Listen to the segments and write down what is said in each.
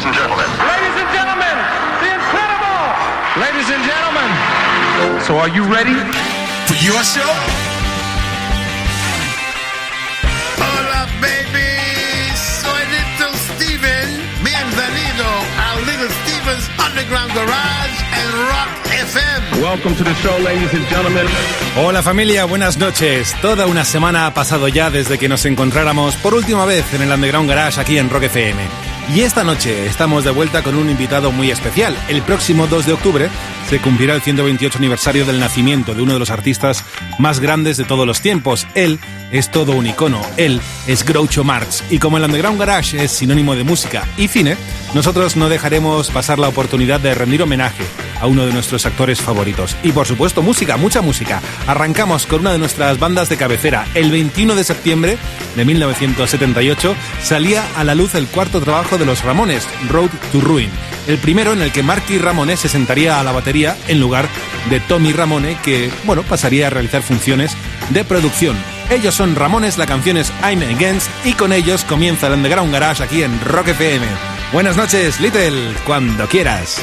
ladies and gentlemen. Ladies and gentlemen, the incredible! Ladies and gentlemen, so are you ready? For your show? Hola, baby. Soy Little Steven. Bienvenido a Little Steven's Underground Garage and Rock FM. Welcome to the show, ladies and gentlemen. Hola familia, buenas noches. Toda una semana ha pasado ya desde que nos encontráramos por última vez en el Underground Garage aquí en Rock FM. Y esta noche estamos de vuelta con un invitado muy especial. El próximo 2 de octubre se cumplirá el 128 aniversario del nacimiento de uno de los artistas más grandes de todos los tiempos. Él es todo un icono, él es Groucho Marx. Y como el Underground Garage es sinónimo de música y cine, nosotros no dejaremos pasar la oportunidad de rendir homenaje a uno de nuestros actores favoritos. Y por supuesto, música, mucha música. Arrancamos con una de nuestras bandas de cabecera. El 21 de septiembre de 1978 salía a la luz el cuarto trabajo de los Ramones, Road to Ruin. El primero en el que Marky Ramone se sentaría a la batería en lugar de Tommy Ramone, que, bueno, pasaría a realizar funciones de producción. Ellos son Ramones, la canción es I'm Against y con ellos comienza el Underground Garage aquí en Rock FM. Buenas noches, Little, cuando quieras.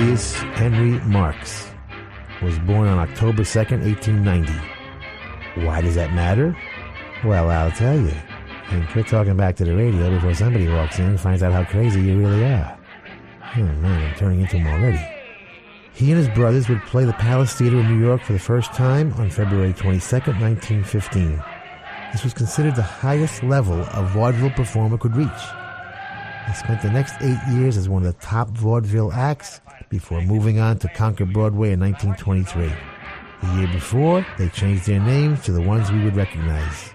Julius Henry Marx was born on October 2nd, 1890. Why does that matter? Well, I'll tell you. And quit talking back to the radio before somebody walks in and finds out how crazy you really are. Oh man, I'm turning into him already. He and his brothers would play the Palace Theater in New York for the first time on February 22nd, 1915. This was considered the highest level a vaudeville performer could reach. He spent the next eight years as one of the top vaudeville acts before moving on to conquer Broadway in 1923. The year before, they changed their names to the ones we would recognize.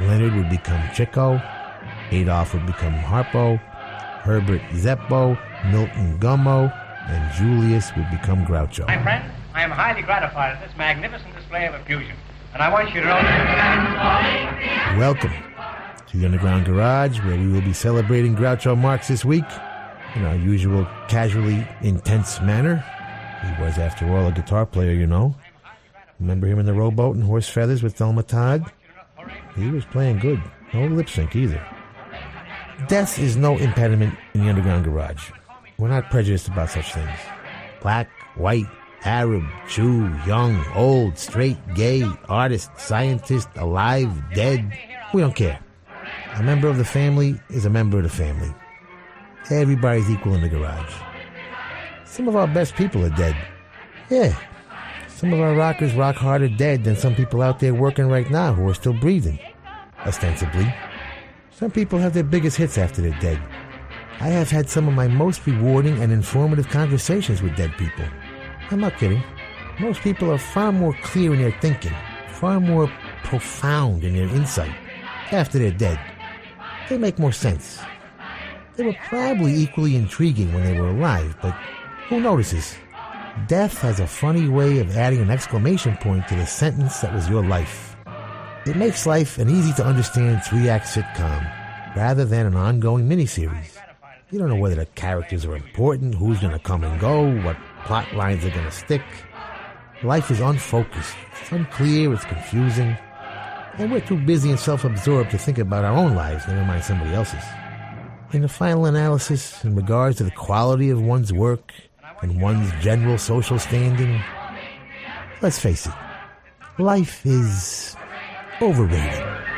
Leonard would become Chico, Adolph would become Harpo, Herbert Zeppo, Milton Gummo, and Julius would become Groucho. My friend, I am highly gratified at this magnificent display of effusion. And I want you to know Welcome to the Underground Garage, where we will be celebrating Groucho Marx this week in our usual casually intense manner. He was, after all, a guitar player, you know. Remember him in the rowboat and horse feathers with Thelma Todd? He was playing good. No lip sync either. Death is no impediment in the underground garage. We're not prejudiced about such things. Black, white, Arab, Jew, young, old, straight, gay, artist, scientist, alive, dead. We don't care. A member of the family is a member of the family. Everybody's equal in the garage. Some of our best people are dead. Yeah. Some of our rockers rock harder dead than some people out there working right now who are still breathing. Ostensibly. Some people have their biggest hits after they're dead. I have had some of my most rewarding and informative conversations with dead people. I'm not kidding. Most people are far more clear in their thinking, far more profound in their insight after they're dead. They make more sense. They were probably equally intriguing when they were alive, but who notices? Death has a funny way of adding an exclamation point to the sentence that was your life. It makes life an easy to understand three act sitcom rather than an ongoing miniseries. You don't know whether the characters are important, who's going to come and go, what plot lines are going to stick. Life is unfocused, it's unclear, it's confusing, and we're too busy and self absorbed to think about our own lives, never mind somebody else's. In the final analysis, in regards to the quality of one's work and one's general social standing, let's face it, life is overrated.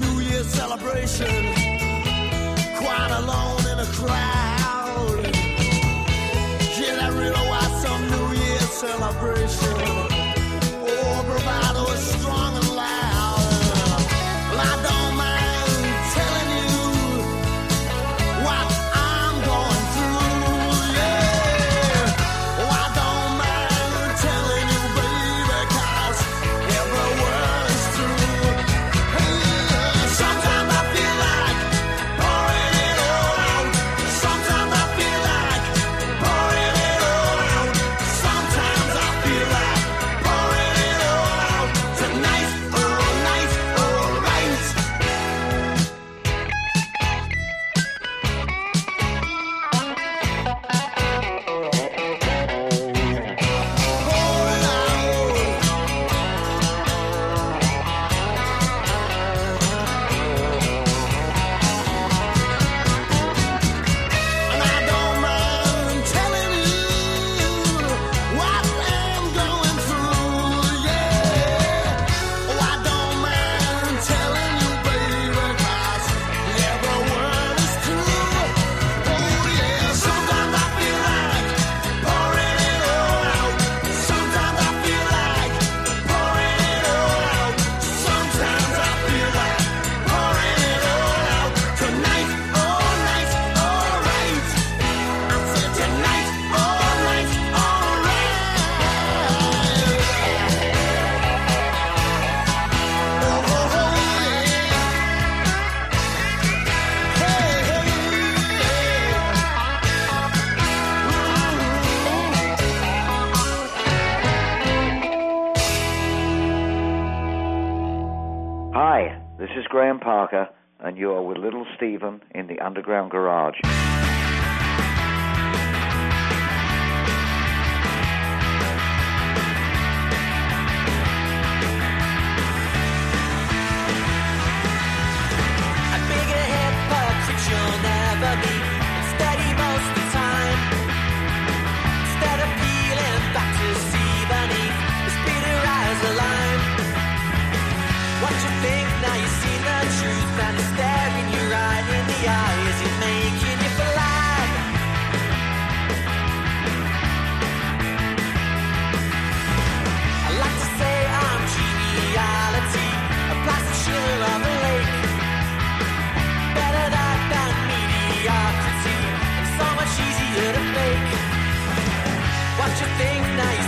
New Year's celebration, quite alone in a crowd. Yeah, I realize some New Year's celebration. Steven in the underground garage. to think nice.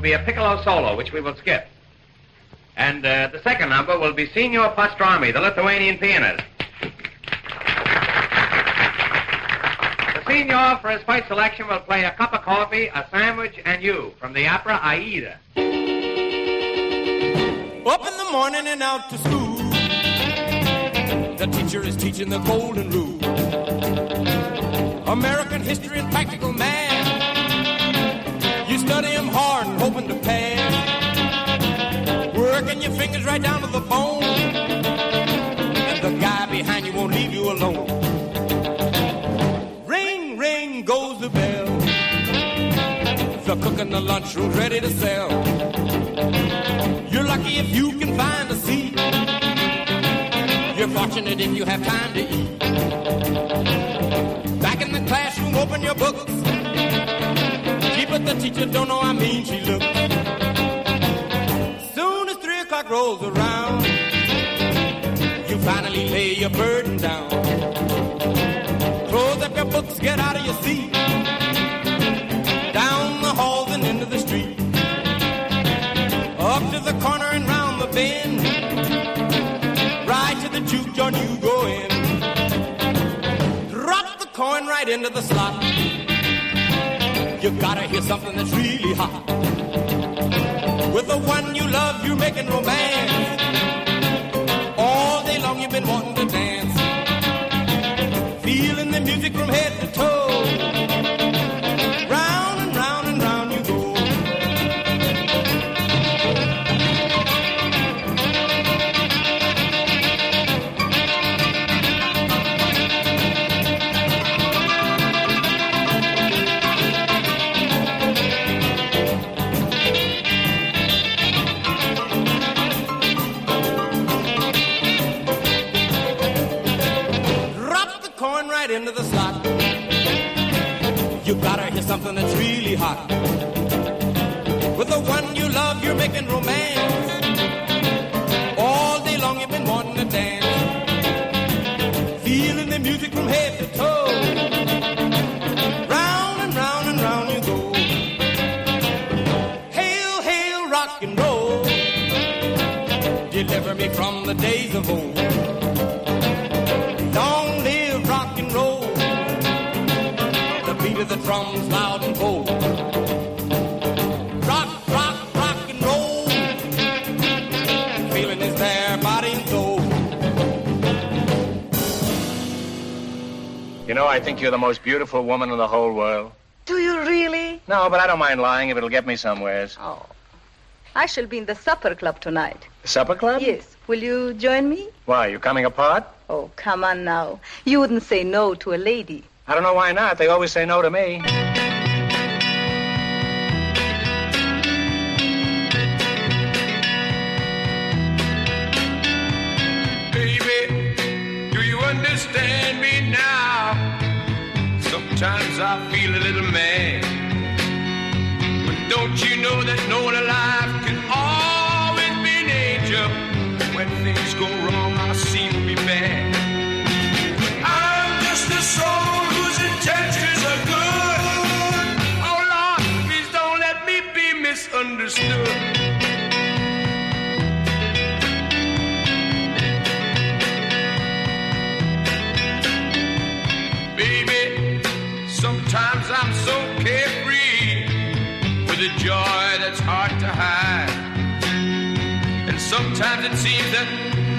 Be a piccolo solo, which we will skip. And uh, the second number will be Signor Pastrami, the Lithuanian pianist. The Signor, for his first selection, will play a cup of coffee, a sandwich, and you from the opera Aida. Up in the morning and out to school. The teacher is teaching the golden rule. American history and practical math. Study 'em hard and hoping to pass. Working your fingers right down to the bone. And the guy behind you won't leave you alone. Ring, ring goes the bell. The cook in the lunchroom's ready to sell. You're lucky if you can find a seat. You're fortunate if you have time to eat. Back in the classroom, open your books. Teacher don't know how mean she looks. Soon as three o'clock rolls around, you finally lay your burden down. Close up your books, get out of your seat. Down the halls and into the street. Up to the corner and round the bend. Right to the juke joint you go in. Drop the coin right into the slot. You gotta hear something that's really hot. With the one you love, you're making romance. All day long you've been wanting to dance. Feeling the music from head to toe. Something that's really hot. With the one you love, you're making romance. All day long you've been wanting to dance. Feeling the music from head to toe. Round and round and round you go. Hail, hail, rock and roll. Deliver me from the days of old. Know, I think you're the most beautiful woman in the whole world. Do you really? No, but I don't mind lying if it'll get me somewheres. Oh. I shall be in the supper club tonight. The supper club? Yes. Will you join me? Why, you coming apart? Oh, come on now. You wouldn't say no to a lady. I don't know why not. They always say no to me. I feel a little mad. Sometimes it seems that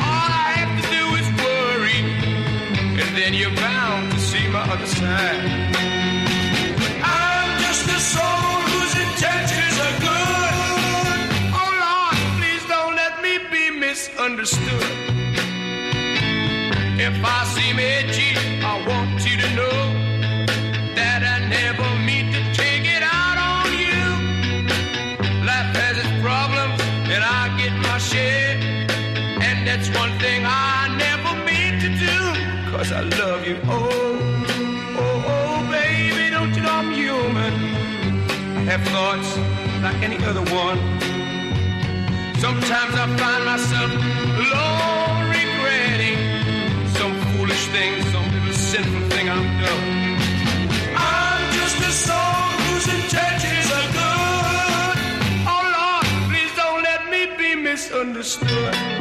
all I have to do is worry, and then you're bound to see my other side. But I'm just a soul whose intentions are good. Oh Lord, please don't let me be misunderstood. If I seem edgy, thoughts like any other one. Sometimes I find myself alone regretting some foolish thing, some little sinful thing I've done. I'm just a soul whose intentions are good. Oh Lord, please don't let me be misunderstood.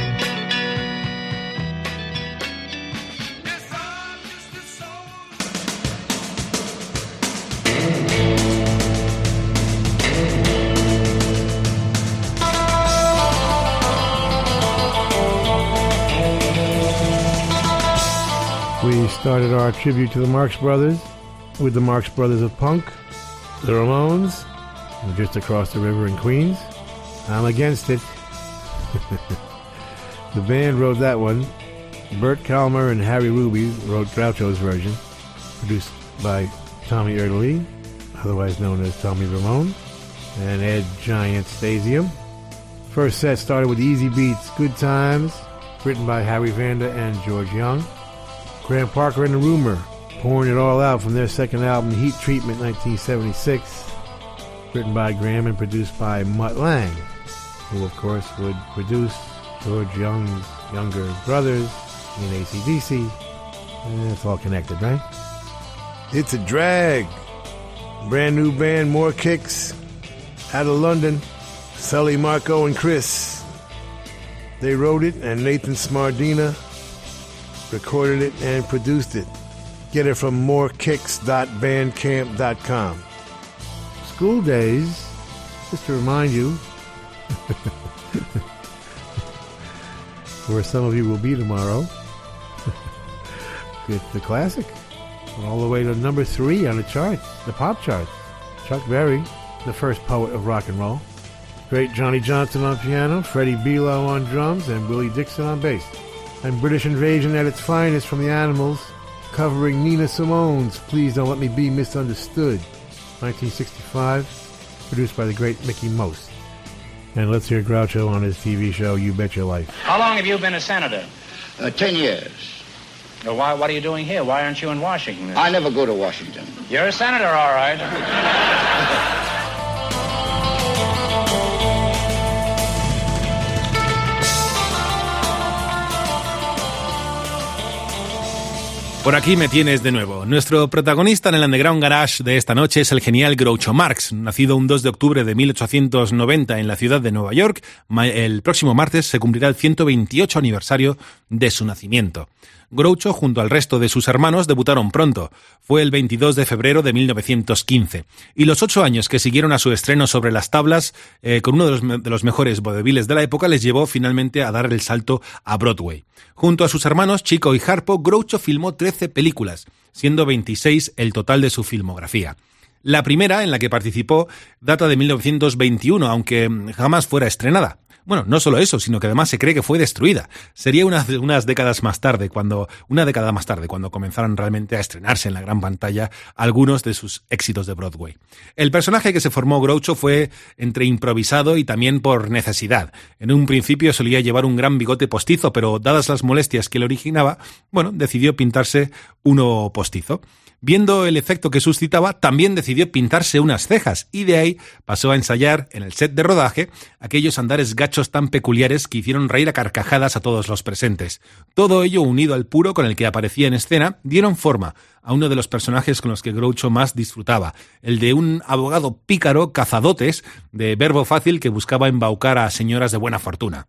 started our tribute to the Marx Brothers with the Marx Brothers of Punk, the Ramones, just across the river in Queens. I'm against it. the band wrote that one. Bert Kalmar and Harry Ruby wrote Groucho's version, produced by Tommy Erdelyi, otherwise known as Tommy Ramone, and Ed Giant Stasium. First set started with Easybeats, Good Times, written by Harry Vanda and George Young. Graham Parker and the Rumour, pouring it all out from their second album, Heat Treatment 1976, written by Graham and produced by Mutt Lange, who of course would produce George Young's younger brothers in AC/DC. And it's all connected, right? It's a drag. Brand new band, More Kicks, out of London. Sully, Marco, and Chris. They wrote it, and Nathan Smardina recorded it and produced it. Get it from morekicks.bandcamp.com. School days, just to remind you, where some of you will be tomorrow, get the classic. All the way to number three on the charts, the pop charts. Chuck Berry, the first poet of rock and roll. Great Johnny Johnson on piano, Freddie Below on drums, and Willie Dixon on bass and British Invasion at its finest from the Animals, covering Nina Simone's Please Don't Let Me Be Misunderstood, 1965, produced by the great Mickie Most. And let's hear Groucho on his TV show You Bet Your Life. How long have you been a senator? Uh, ten years. Well, why, what are you doing here? Why aren't you in Washington? I never go to Washington. You're a senator, all right. Por aquí me tienes de nuevo. Nuestro protagonista en el Underground Garage de esta noche es el genial Groucho Marx, nacido un 2 de octubre de 1890 en la ciudad de Nueva York. El próximo martes se cumplirá el 128 aniversario de su nacimiento. Groucho, junto al resto de sus hermanos, debutaron pronto. Fue el 22 de febrero de 1915. Y los ocho años que siguieron a su estreno sobre las tablas, eh, con uno de los, mejores vodevils de la época, les llevó finalmente a dar el salto a Broadway. Junto a sus hermanos Chico y Harpo, Groucho filmó 13 películas, siendo 26 el total de su filmografía. La primera, en la que participó, data de 1921, aunque mm, jamás fuera estrenada. Bueno, no solo eso, sino que además se cree que fue destruida. Sería unas, décadas más tarde, cuando, una década más tarde, cuando comenzaron realmente a estrenarse en la gran pantalla algunos de sus éxitos de Broadway. El personaje que se formó Groucho fue entre improvisado y también por necesidad. En un principio solía llevar un gran bigote postizo, pero dadas las molestias que le originaba, bueno, decidió pintarse uno postizo. Viendo el efecto que suscitaba, también decidió pintarse unas cejas y de ahí pasó a ensayar en el set de rodaje aquellos andares gachos tan peculiares que hicieron reír a carcajadas a todos los presentes. Todo ello unido al puro con el que aparecía en escena dieron forma a uno de los personajes con los que Groucho más disfrutaba, el de un abogado pícaro cazadotes de verbo fácil que buscaba embaucar a señoras de buena fortuna.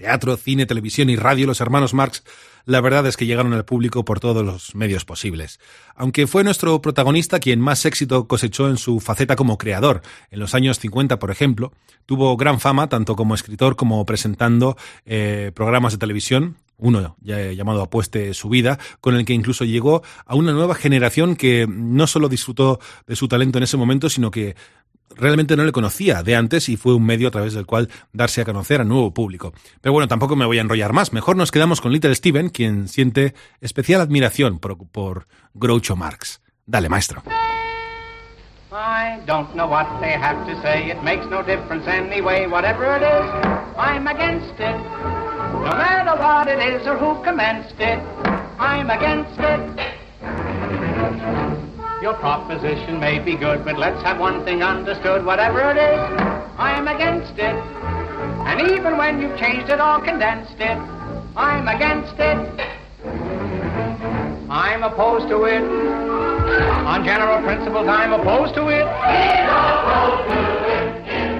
Teatro, cine, televisión y radio, los hermanos Marx, la verdad es que llegaron al público por todos los medios posibles. Aunque fue nuestro protagonista quien más éxito cosechó en su faceta como creador. En los años 50, por ejemplo, tuvo gran fama tanto como escritor como presentando eh, programas de televisión, uno ya llamado Apueste su vida, con el que incluso llegó a una nueva generación que no solo disfrutó de su talento en ese momento, sino que realmente no le conocía de antes y fue un medio a través del cual darse a conocer a nuevo público. Pero bueno, tampoco me voy a enrollar más. Mejor nos quedamos con Little Steven, quien siente especial admiración por, por Groucho Marx. Dale, maestro. I don't know what they have to say. It makes no difference anyway. Whatever it is, I'm against it. No matter what it is or who commenced it, I'm against it. Your proposition may be good, but let's have one thing understood. Whatever it is, I'm against it. And even when you've changed it or condensed it, I'm against it. I'm opposed to it. On general principles, I'm opposed to it.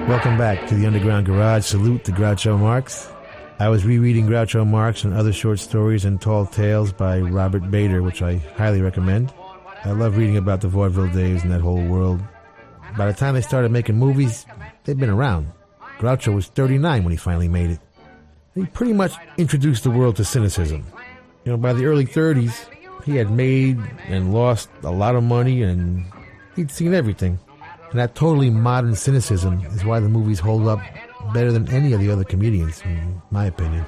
Welcome back to the Underground Garage. Salute to Groucho Marx. I was rereading Groucho Marx and other short stories and tall tales by Robert Bader, which I highly recommend. I love reading about the vaudeville days and that whole world. By the time they started making movies, they'd been around. Groucho was 39 when he finally made it. He pretty much introduced the world to cynicism. You know, by the early 30s, he had made and lost a lot of money and he'd seen everything. And that totally modern cynicism is why the movies hold up better than any of the other comedians, in my opinion.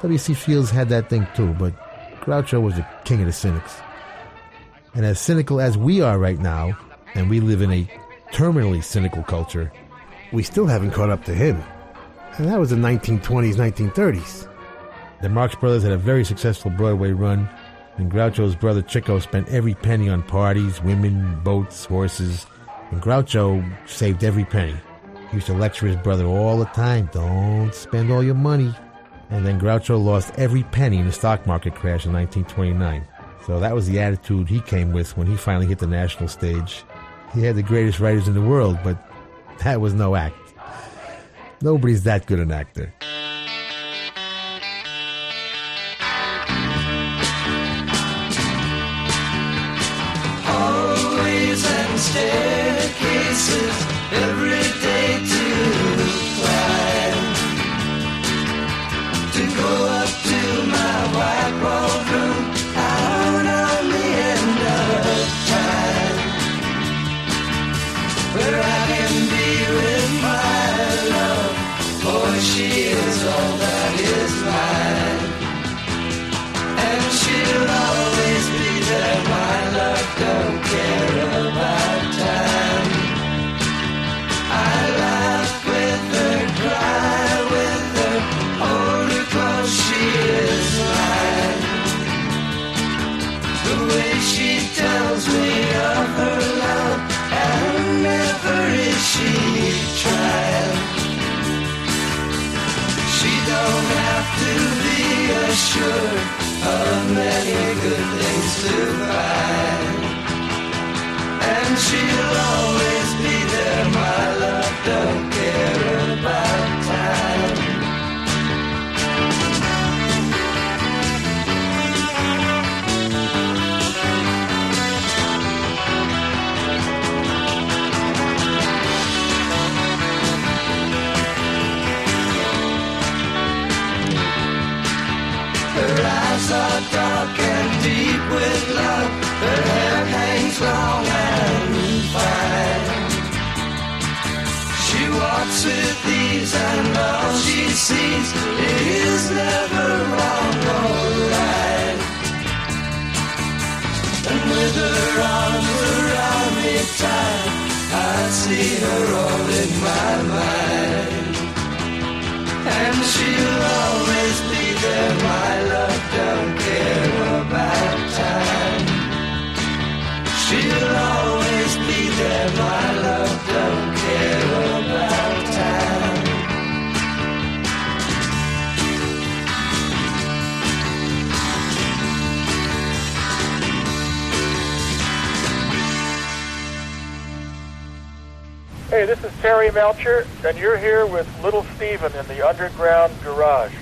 W.C. Fields had that thing too, but Groucho was the king of the cynics. And as cynical as we are right now, and we live in a terminally cynical culture, we still haven't caught up to him. And that was the 1920s, 1930s. The Marx Brothers had a very successful Broadway run, and Groucho's brother Chico spent every penny on parties, women, boats, horses, and Groucho saved every penny. He used to lecture his brother all the time don't spend all your money. And then Groucho lost every penny in the stock market crash in 1929. So that was the attitude he came with when he finally hit the national stage. He had the greatest writers in the world, but that was no act. Nobody's that good an actor. Hallways and staircases every day to climb. To go Let good things to end And she'll always be there, my love, don't care with love. Her hair hangs long and fine. She walks with ease and all she sees is never wrong or right. And with her arms around me tight, I see her all in my mind. And she'll always be there, my love, don't care about. She'll always be there, my love, don't care about time. Hey, this is Terry Melcher, and you're here with Little Steven in the Underground Garage.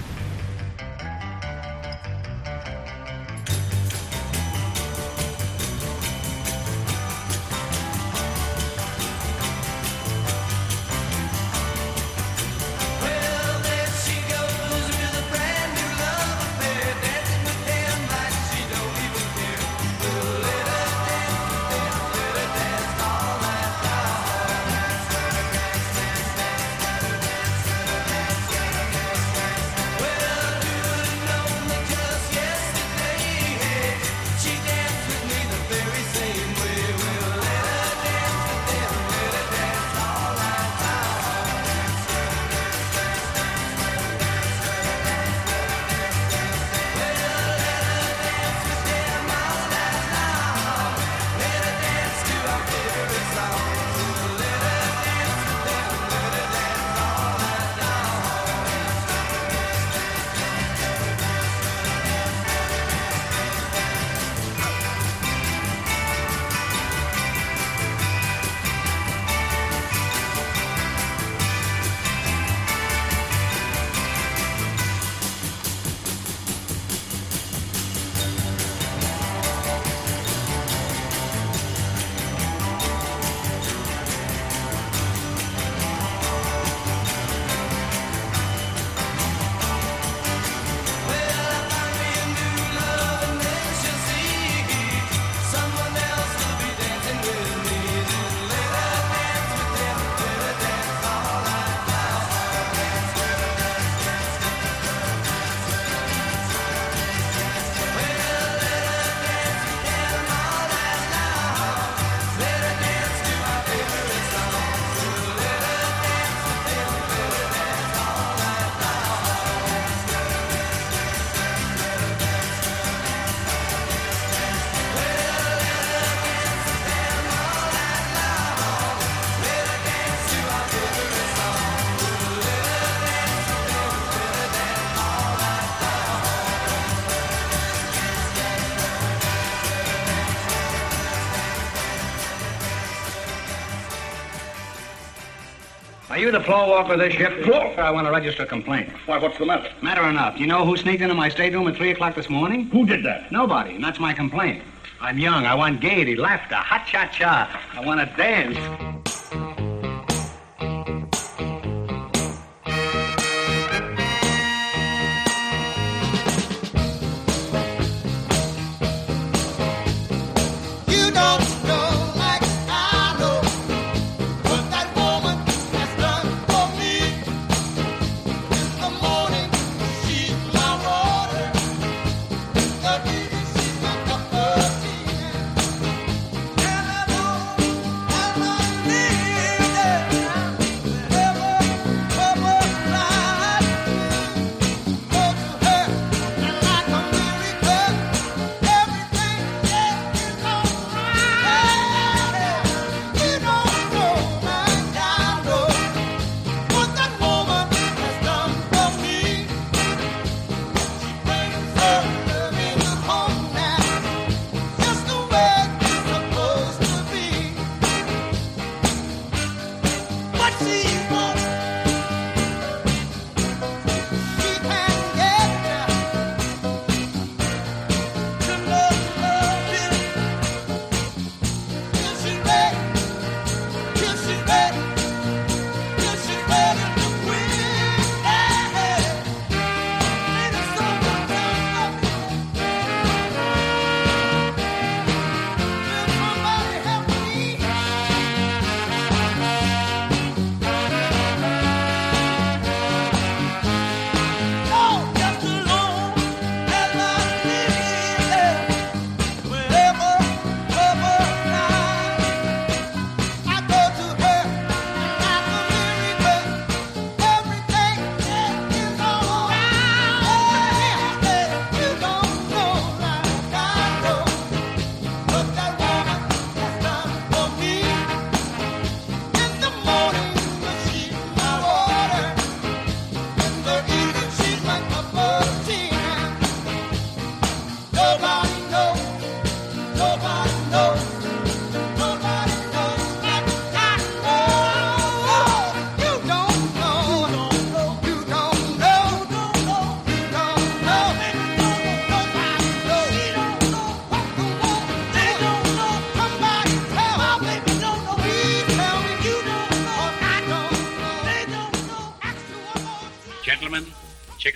you the floor walker of this ship? Floor? I want to register a complaint. Why, what's the matter? Matter enough. You know who sneaked into my stateroom at 3 o'clock this morning? Who did that? Nobody, and that's my complaint. I'm young. I want gaiety, laughter, ha-cha-cha. I want to dance.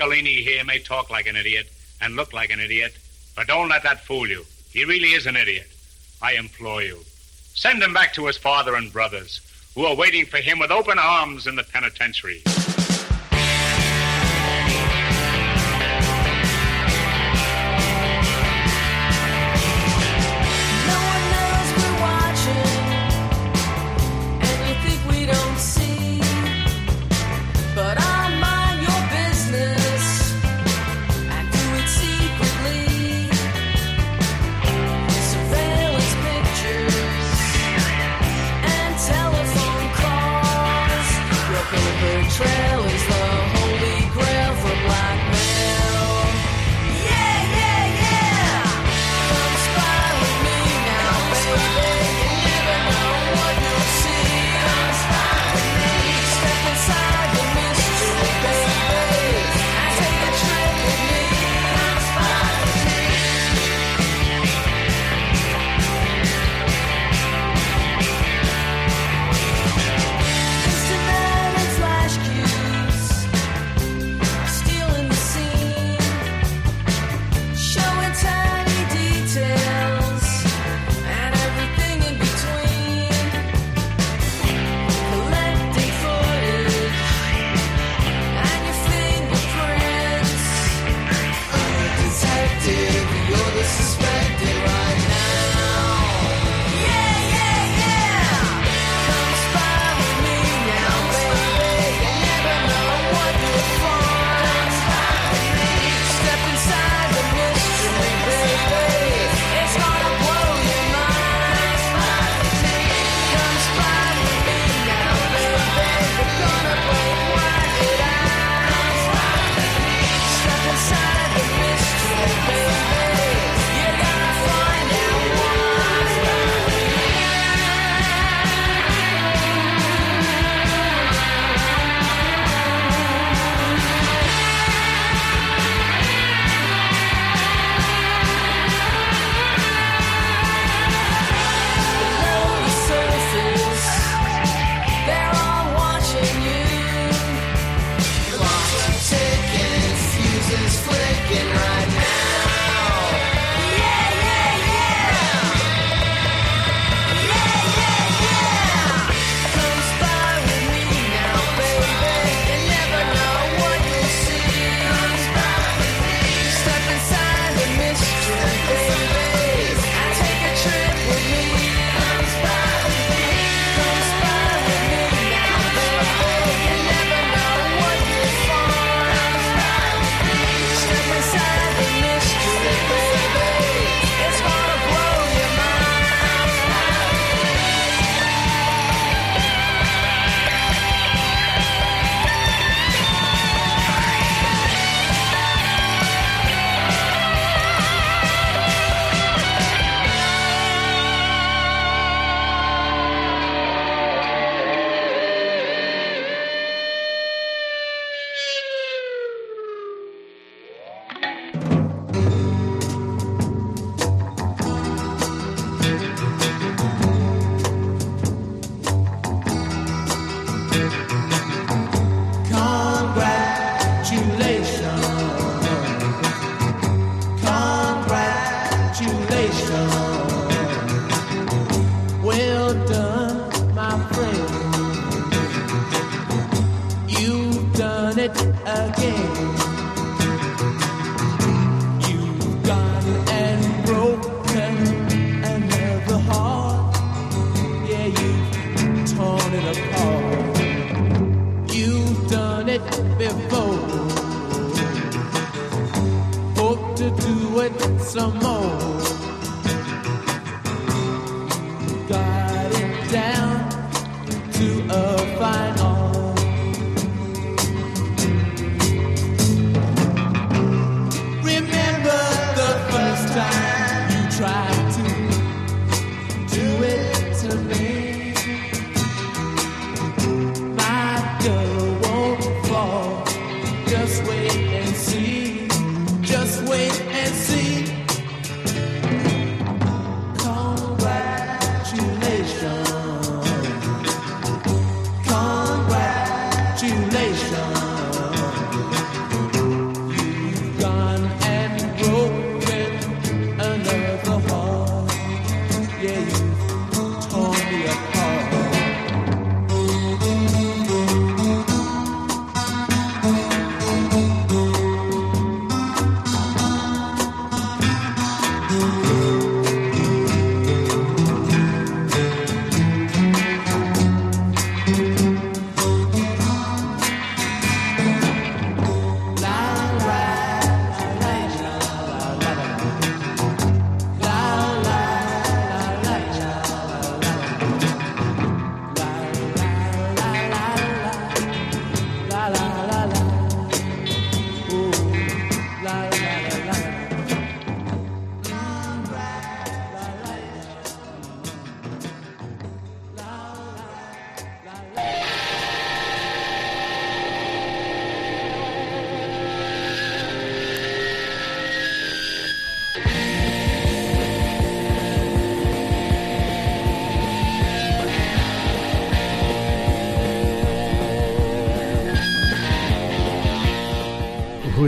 Chicolini here may talk like an idiot and look like an idiot, but don't let that fool you. He really is an idiot. I implore you. Send him back to his father and brothers, who are waiting for him with open arms in the penitentiary.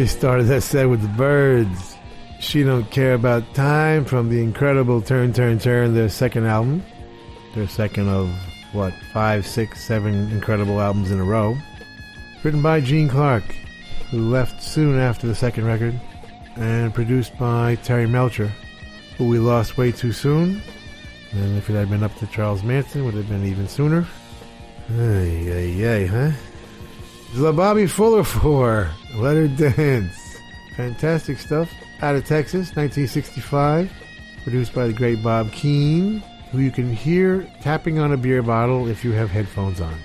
Started that set with the Byrds. She Don't Care About Time from the incredible Turn, Turn, Turn, their second album. Their second of, what, five, six, seven incredible albums in a row. Written by Gene Clark, who left soon after the second record, and produced by Terry Melcher, who we lost way too soon. And if it had been up to Charles Manson, it would have been even sooner. Ay, ay, ay, huh? The Bobby Fuller Four, Let Her Dance. Fantastic stuff. Out of Texas, 1965. Produced by the great Bob Keane, who you can hear tapping on a beer bottle if you have headphones on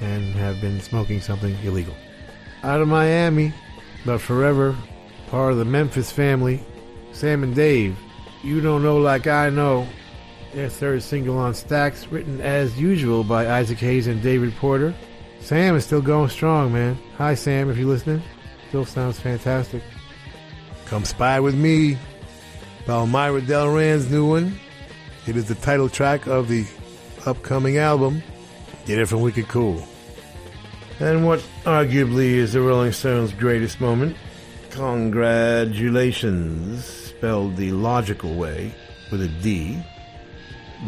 and have been smoking something illegal. Out of Miami, but forever part of the Memphis family, Sam and Dave. You don't know like I know. Their third single on Stax, written as usual by Isaac Hayes and David Porter. Sam is still going strong, man. Hi, Sam, if you're listening. Still sounds fantastic. Come spy with me. Palmyra Delran's new one. It is the title track of the upcoming album. Get it from Wicked Cool. And what arguably is the Rolling Stones' greatest moment? Congratulations, spelled the logical way with a D.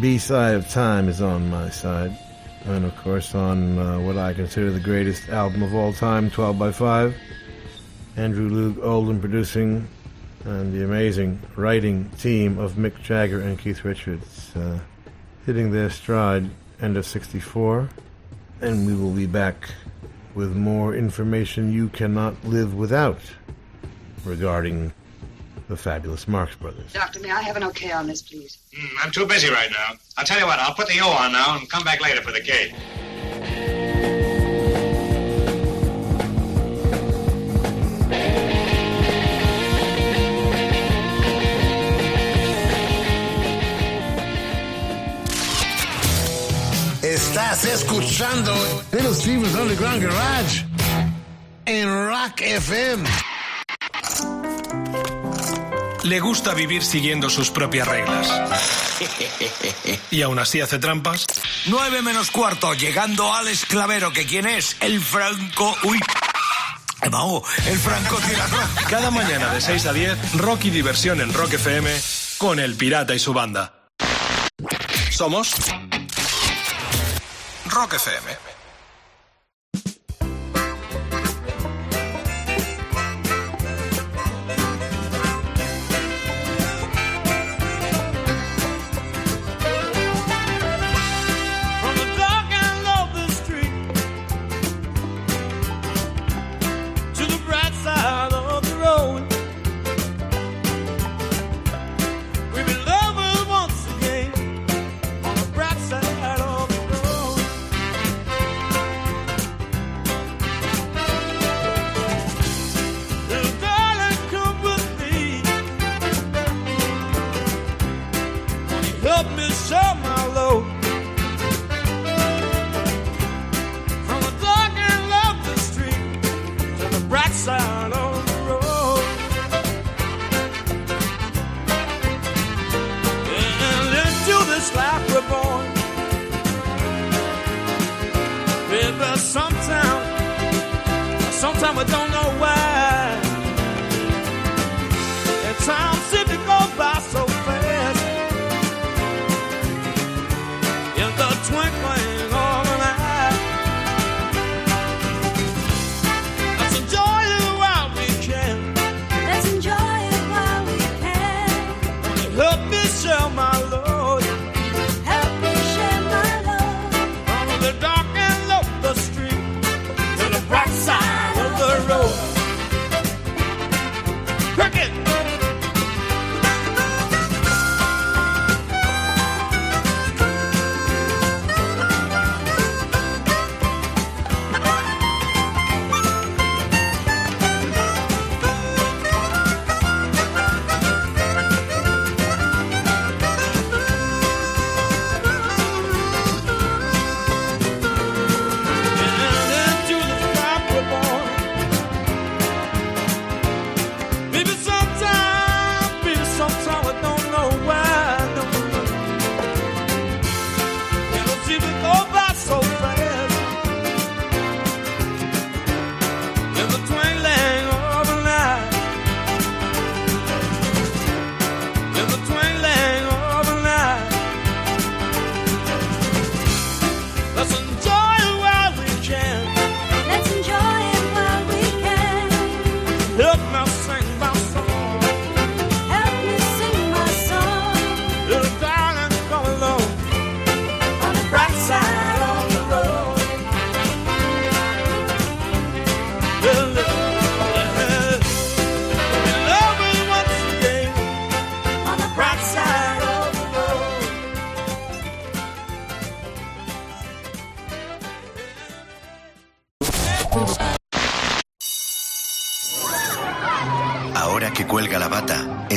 B side of Time is on my side. And of course, on uh, what I consider the greatest album of all time, 12 by 5. Andrew Loog Oldham producing, and the amazing writing team of Mick Jagger and Keith Richards uh, hitting their stride end of 64. And we will be back with more information you cannot live without regarding the fabulous Marx Brothers. Doctor, may I have an okay on this, please? Hmm, I'm too busy right now. I'll tell you what, I'll put the O on now and come back later for the K. Estás escuchando Little Steven's Underground Garage en Rock FM. Le gusta vivir siguiendo sus propias reglas. Y aún así hace trampas. 9 menos cuarto, llegando al esclavero, que quién es, el Franco... Uy, ahogo, el Franco tirador. Cada mañana de 6 a 10, rock y diversión en Rock FM con El Pirata y su banda. Somos Rock FM.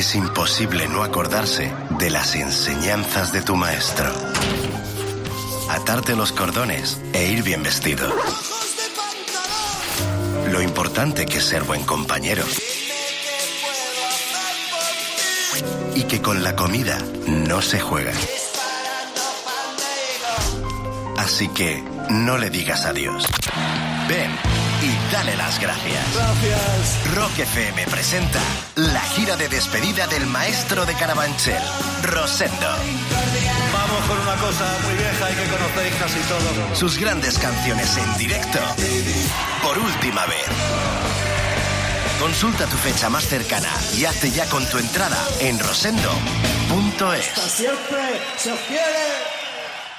Es imposible no acordarse de las enseñanzas de tu maestro. Atarte los cordones e ir bien vestido. Lo importante que es ser buen compañero. Y que con la comida no se juega. Así que no le digas adiós. Ven y dale las gracias. Gracias. Rock FM presenta la gira de despedida del maestro de Carabanchel, Rosendo. Vamos con una cosa muy vieja y que conocéis casi todos. Sus grandes canciones en directo por última vez. Consulta tu fecha más cercana y hazte ya con tu entrada en rosendo.es. Siempre se os quiere.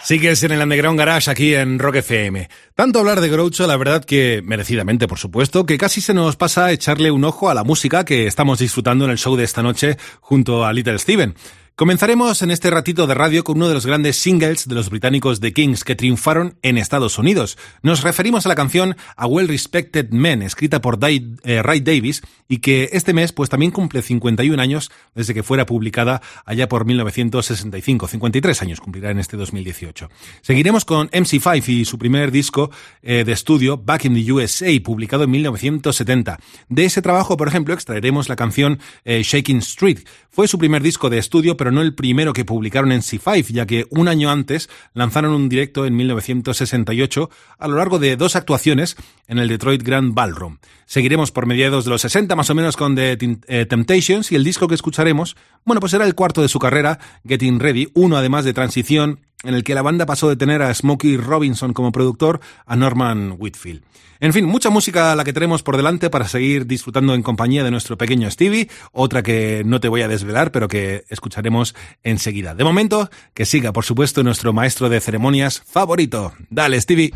Sigues en el Underground Garage aquí en Rock FM. Tanto hablar de Groucho, la verdad que, merecidamente por supuesto, que casi se nos pasa echarle un ojo a la música que estamos disfrutando en el show de esta noche junto a Little Steven. Comenzaremos en este ratito de radio con uno de los grandes singles de los británicos The Kings que triunfaron en Estados Unidos. Nos referimos a la canción A Well Respected Men, escrita por eh, Ray Davis y que este mes pues también cumple 51 años desde que fuera publicada allá por 1965. 53 años cumplirá en este 2018. Seguiremos con MC5 y su primer disco eh, de estudio Back in the USA, publicado en 1970. De ese trabajo, por ejemplo, extraeremos la canción eh, Shaking Street. Fue su primer disco de estudio, pero no el primero que publicaron en C5, ya que un año antes lanzaron un directo en 1968 a lo largo de dos actuaciones en el Detroit Grand Ballroom. Seguiremos por mediados de los 60 más o menos con The eh, Temptations y el disco que escucharemos, bueno, pues será el cuarto de su carrera, Getting Ready, uno además de transición en el que la banda pasó de tener a Smokey Robinson como productor a Norman Whitfield. En fin, mucha música la que tenemos por delante para seguir disfrutando en compañía de nuestro pequeño Stevie, otra que no te voy a desvelar, pero que escucharemos enseguida. De momento, que siga, por supuesto, nuestro maestro de ceremonias favorito. Dale, Stevie.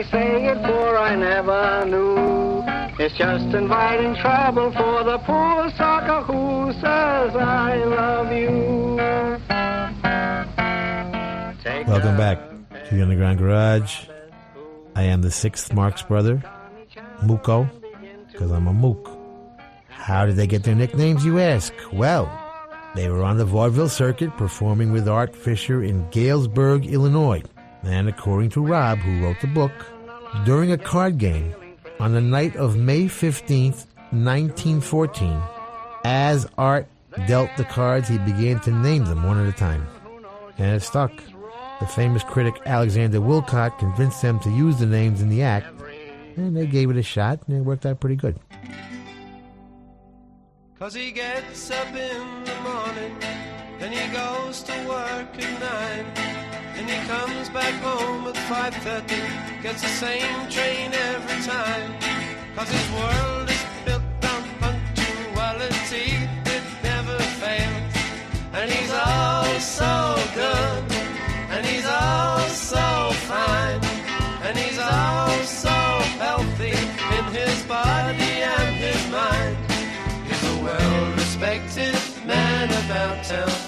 They say it for I never knew. It's just inviting trouble for the poor sucker who says I love you. Take Welcome back to the Underground Garage. I am the sixth Marx brother, Muko, because I'm a mook. How did they get their nicknames, you ask? Well, They were on the vaudeville circuit performing with Art Fisher in Galesburg, Illinois. And according to Rob, who wrote the book, during a card game on the night of May 15th, 1914, as Art dealt the cards, he began to name them one at a time. And it stuck. The famous critic Alexander Woollcott convinced them to use the names in the act, and they gave it a shot, and it worked out pretty good. Cause he gets up in the morning, then he goes to work at nine, and he comes back home at 5.30, gets the same train every time. Cause his world is built on punctuality, it never fails. And he's all so good, and he's all so fine, and he's all so healthy in his body and his mind. He's a well-respected man about town,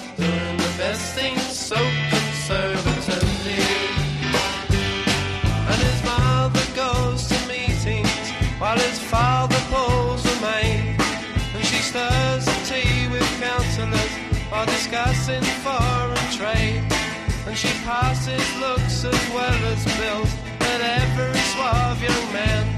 passes looks as well as bills at every suave young man.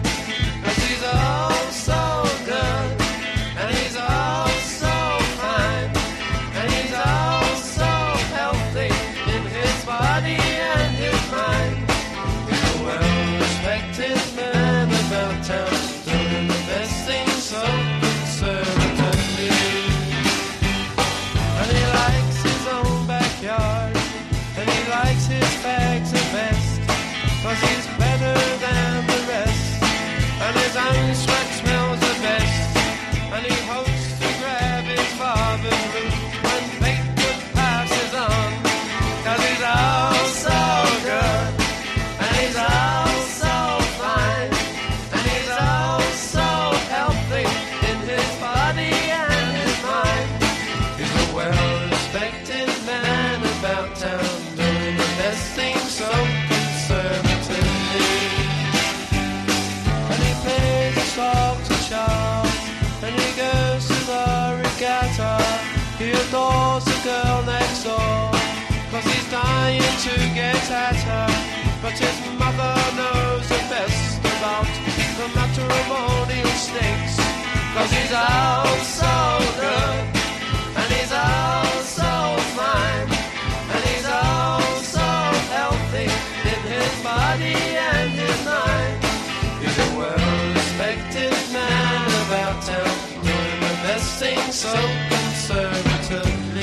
So conservatively.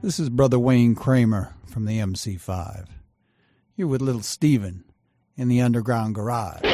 This is Brother Wayne Kramer from the MC5. You're with Little Steven in the Underground Garage.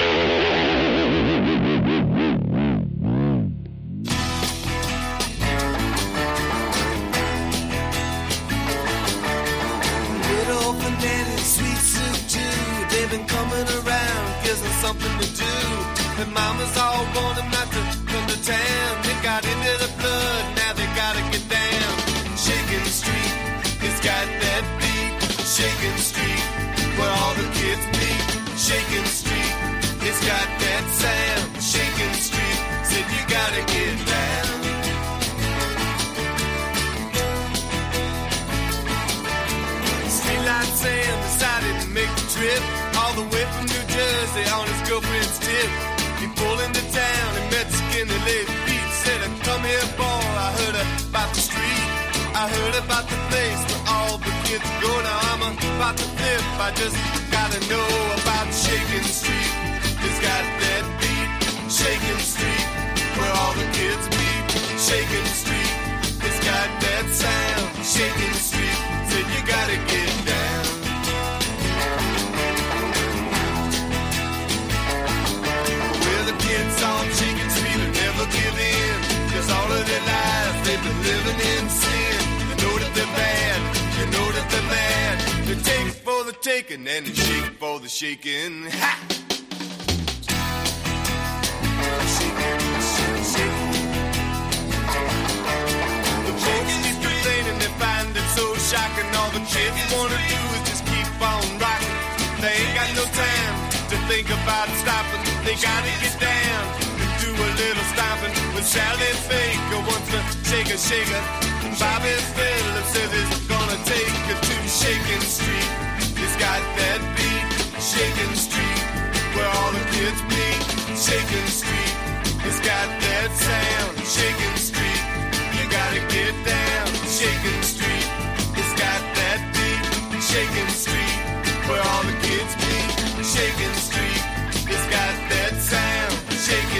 New on his girlfriend's tip. He pulled into town and met skinny lady Pete. Said, "Come here, boy. I heard about the street. I heard about the place where all the kids go. Now I'm about to flip. I just gotta know about Shaking Street. It's got that beat. Shaking Street, where all the kids meet. Shaking Street, it's got that sound. Shaking Street, said you gotta get down. They've been living in sin. You know that they're bad, you know that they're mad. They take for the taking and they shake for the shaking. Ha! Shocking. All the kids wanna do is just keep on rocking. They ain't got no time to think about stopping. They gotta get down do a little stomping with Sally Baker. Wants to shake a shaker. Bobby Phillips says he's gonna take her to Shaking Street. He's got that beat, Shaking Street, where all the kids meet. Shaking Street, it's got that sound, Shaking Street. You gotta get down, Shaking Street. It's got that beat, Shaking Street, where all the kids meet. Shaking Street, it's got that sound, Shaking.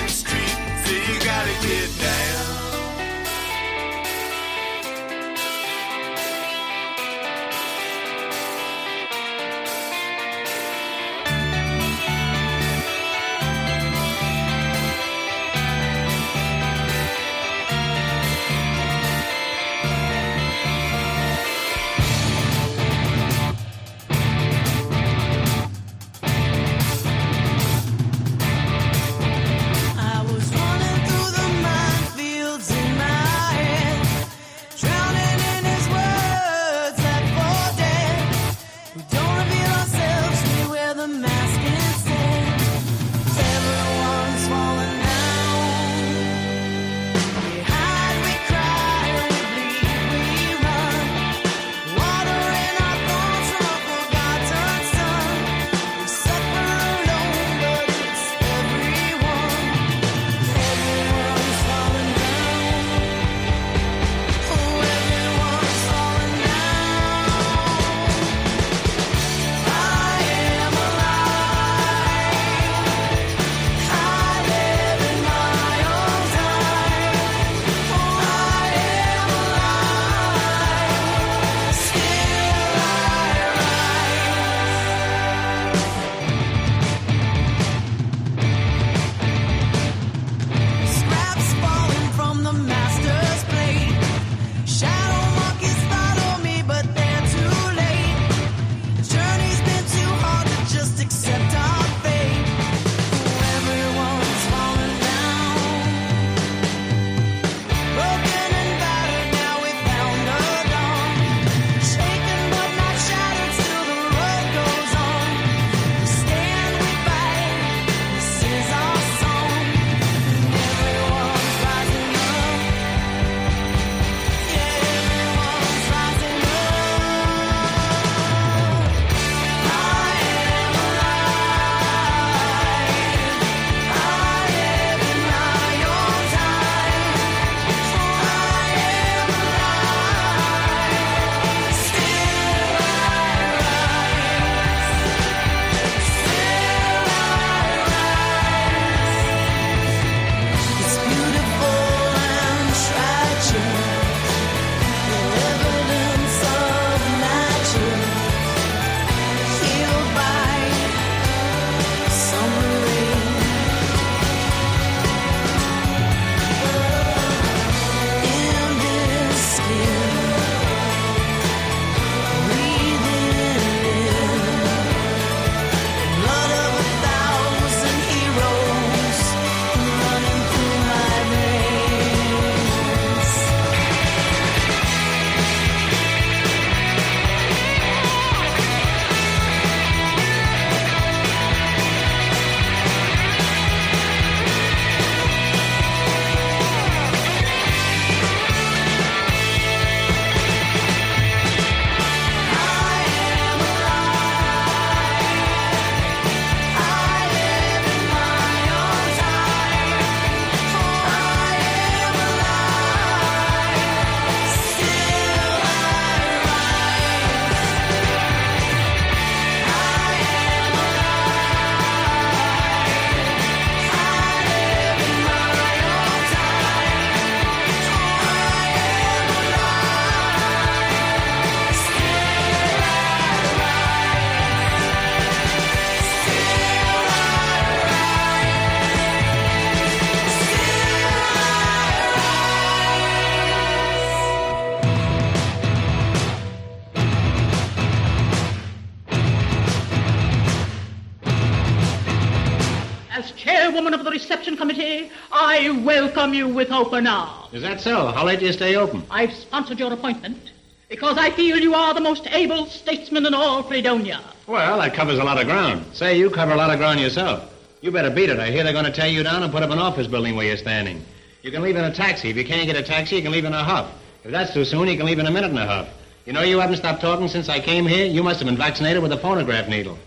welcome you with open arms. Is that so? How late do you stay open? I've sponsored your appointment because I feel you are the most able statesman in all Fredonia. Well, that covers a lot of ground. Say, you cover a lot of ground yourself. You better beat it. I hear they're going to tear you down and put up an office building where you're standing. You can leave in a taxi. If you can't get a taxi, you can leave in a huff. If that's too soon, you can leave in a minute and a half. You know, you haven't stopped talking since I came here. You must have been vaccinated with a phonograph needle.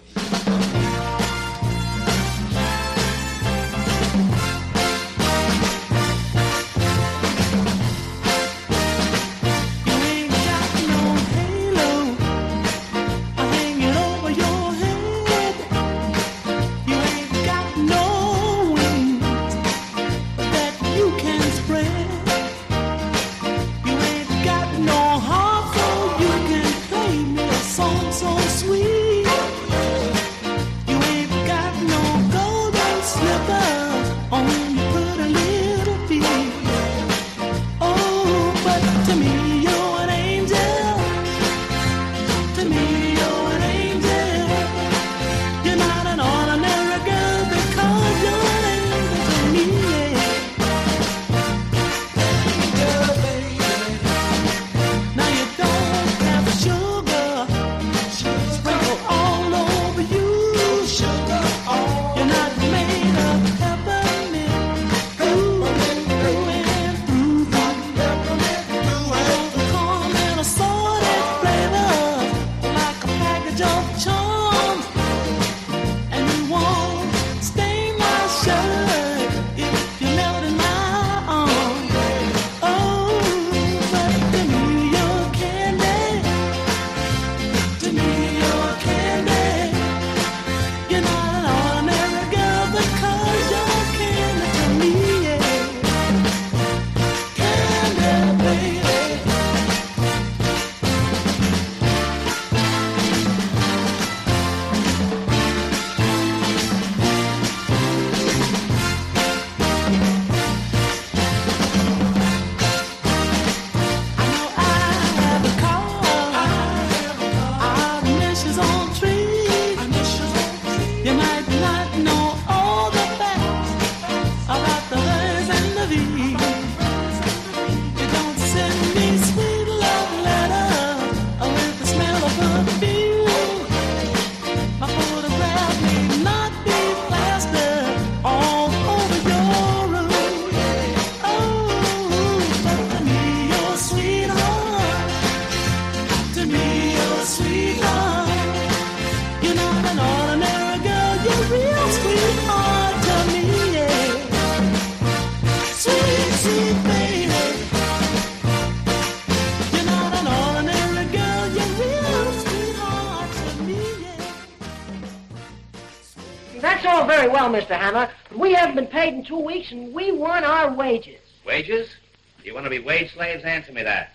That's all very well, Mr. Hammer. but We haven't been paid in two weeks, and we want our wages. Wages? You want to be wage slaves? Answer me that.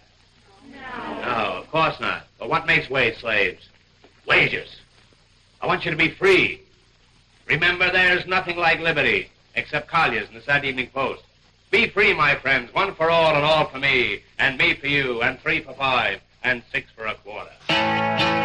No. No, of course not. But what makes wage slaves? Wages. I want you to be free. Remember, there's nothing like liberty, except Collier's and the Saturday Evening Post. Be free, my friends, one for all and all for me, and me for you, and three for five, and six for a quarter.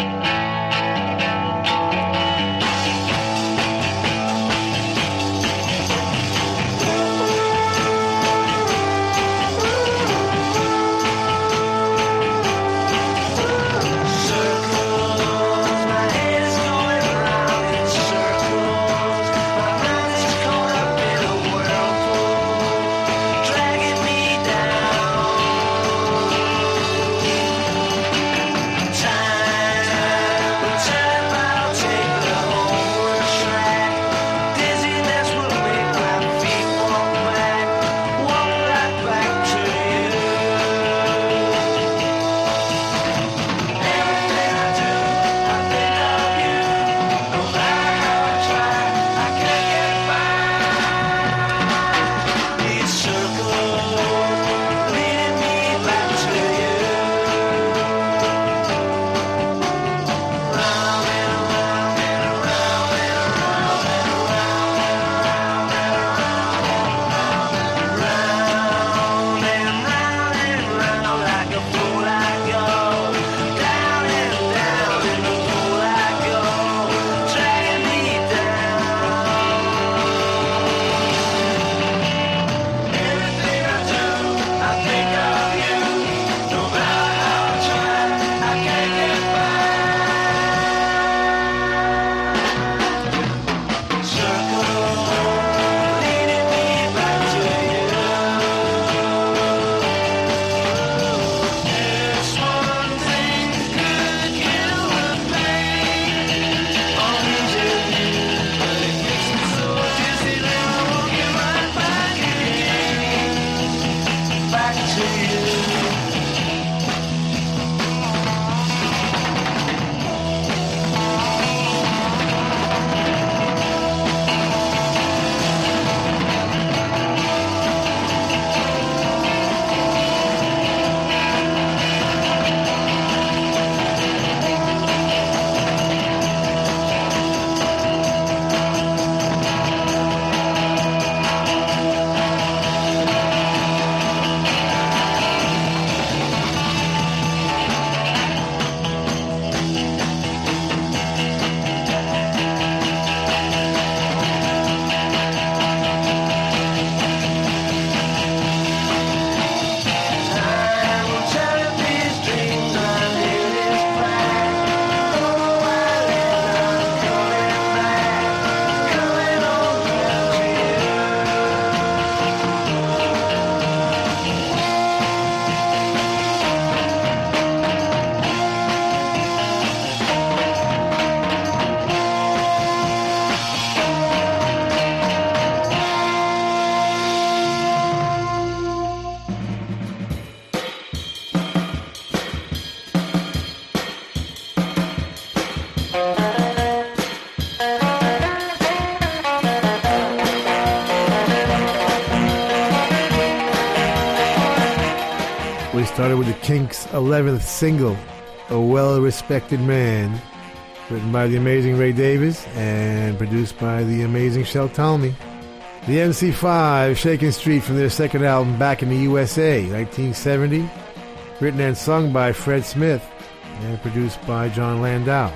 Kinks' 11th single, A Well Respected Man, written by the amazing Ray Davies and produced by the amazing Shel Talmy. The MC5, Shaking Street from their second album, Back in the USA, 1970, written and sung by Fred Smith and produced by Jon Landau.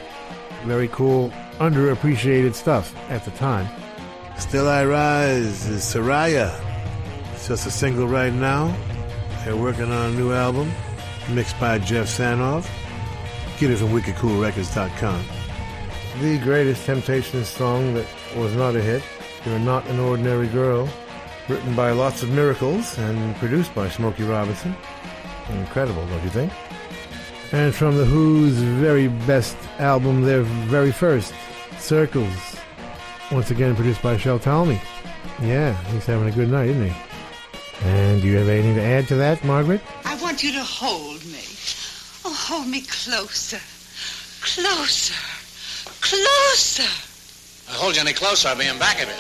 Very cool, underappreciated stuff at the time. Still I Rise is Soraya. It's just a single right now. They're working on a new album, mixed by Geoff Sanoff. Get it from wickedcoolrecords.com. The greatest Temptations song that was not a hit, You're Not an Ordinary Girl, written by Lots of Miracles and produced by Smokey Robinson. Incredible, don't you think? And from The Who's very best album, their very first, Circles. Once again produced by Shel Talmy. Yeah, he's having a good night, isn't he? And do you have anything to add to that, Margaret? I want you to hold me. Oh, hold me closer. Closer. Closer. I hold you any closer, I'll be in back of you.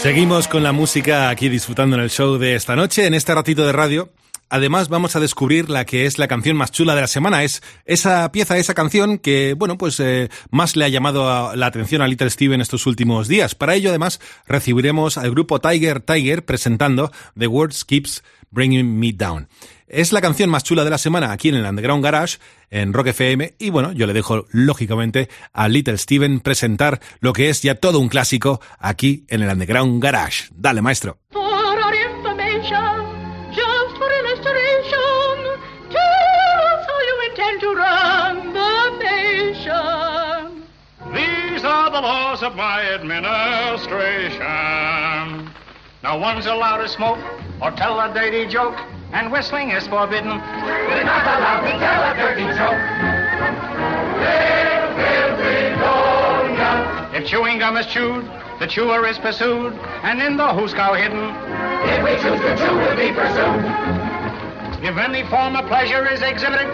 Seguimos con la música aquí disfrutando en el show de esta noche, en este ratito de radio. Además, vamos a descubrir la que es la canción más chula de la semana. Es esa pieza, esa canción que, bueno, pues eh, más le ha llamado la atención a Little Steven estos últimos días. Para ello, además, recibiremos al grupo Tiger Tiger presentando The Words Keeps Bringing Me Down. Es la canción más chula de la semana aquí en el Underground Garage, en Rock FM, y bueno, yo le dejo, lógicamente, a Little Steven presentar lo que es ya todo un clásico aquí en el Underground Garage. Dale, maestro. Of my administration. No one's allowed to smoke or tell a dirty joke, and whistling is forbidden. We're not allowed to tell a dirty joke. If chewing gum is chewed, the chewer is pursued, and in the hoosgow hidden. If we choose to chew, we'll be pursued. If any form of pleasure is exhibited,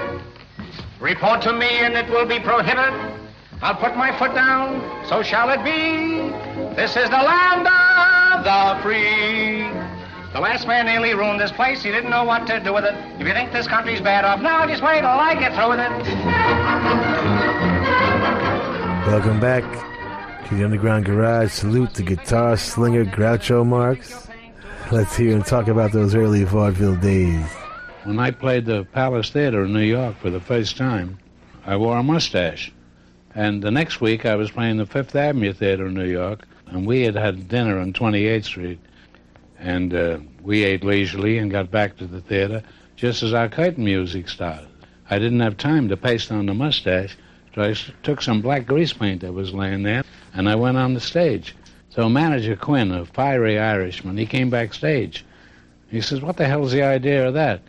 report to me and it will be prohibited. I'll put my foot down, so shall it be. This is the land of the free. The last man nearly ruined this place. He didn't know what to do with it. If you think this country's bad off now, just wait till I get through with it. Welcome back to the Underground Garage. Salute to guitar slinger Groucho Marx. Let's hear him talk about those early vaudeville days. When I played the Palace Theater in New York for the first time, I wore a mustache. And the next week, I was playing the Fifth Avenue Theater in New York, and we had had dinner on 28th Street. And uh, we ate leisurely and got back to the theater just as our curtain music started. I didn't have time to paste on the mustache, so I took some black grease paint that was laying there, and I went on the stage. So manager Quinn, a fiery Irishman, he came backstage. He says, "What the hell's the idea of that?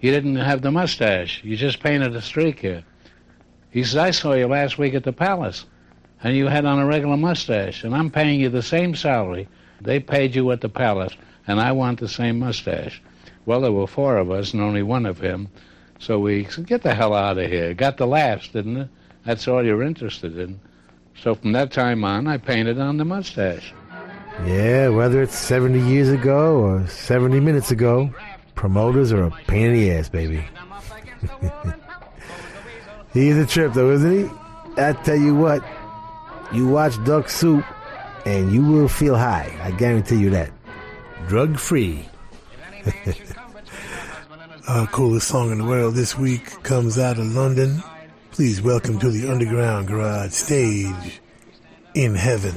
You didn't have the mustache. You just painted a streak here." He says, "I saw you last week at the Palace, and you had on a regular mustache, and I'm paying you the same salary they paid you at the Palace, and I want the same mustache." Well, there were four of us and only one of him, so we said, "Get the hell out of here." Got the laughs, didn't it? That's all you're interested in. So from that time on, I painted on the mustache. Yeah, whether it's 70 years ago or 70 minutes ago, promoters are a pain in the ass, baby. He's a trip, though, isn't he? I tell you what, you watch Duck Soup and you will feel high. I guarantee you that. Drug free. Our coolest song in the world this week comes out of London. Please welcome to the Underground Garage stage in heaven.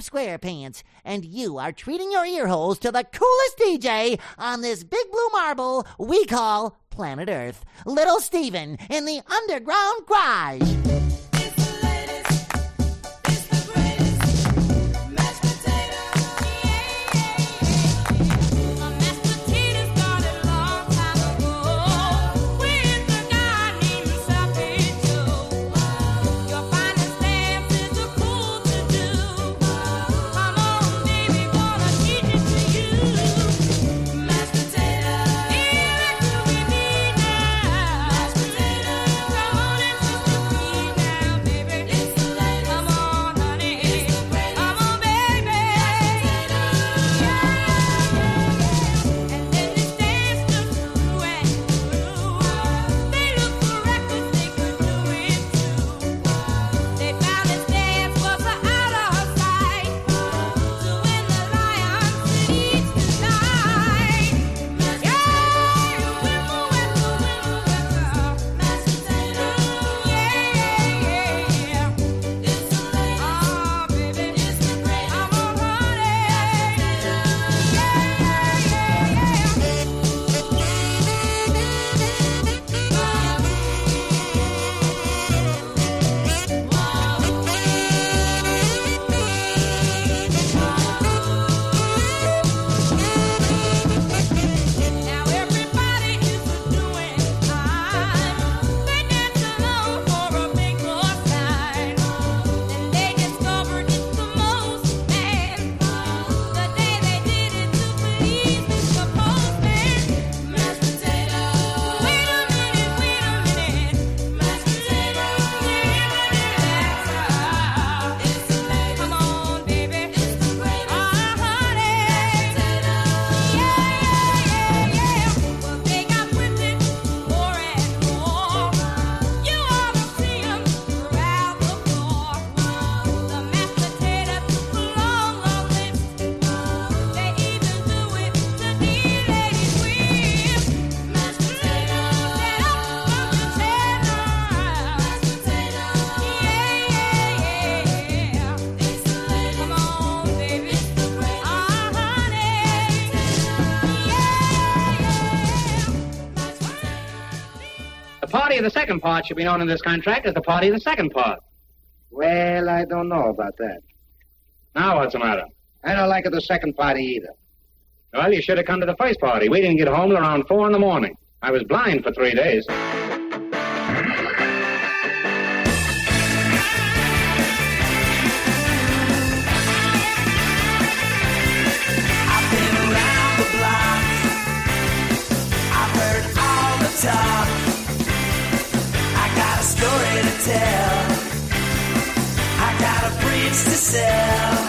Bob Squarepants, and you are treating your earholes to the coolest DJ on this big blue marble we call planet Earth. Little Steven in the underground garage. Party of the second part should be known in this contract as the party of the second part. Well, I don't know about that. Now what's the matter? I don't like it the second party either. Well, you should have come to the first party. We didn't get home till around four in the morning. I was blind for three days. To tell. I got a bridge to sell.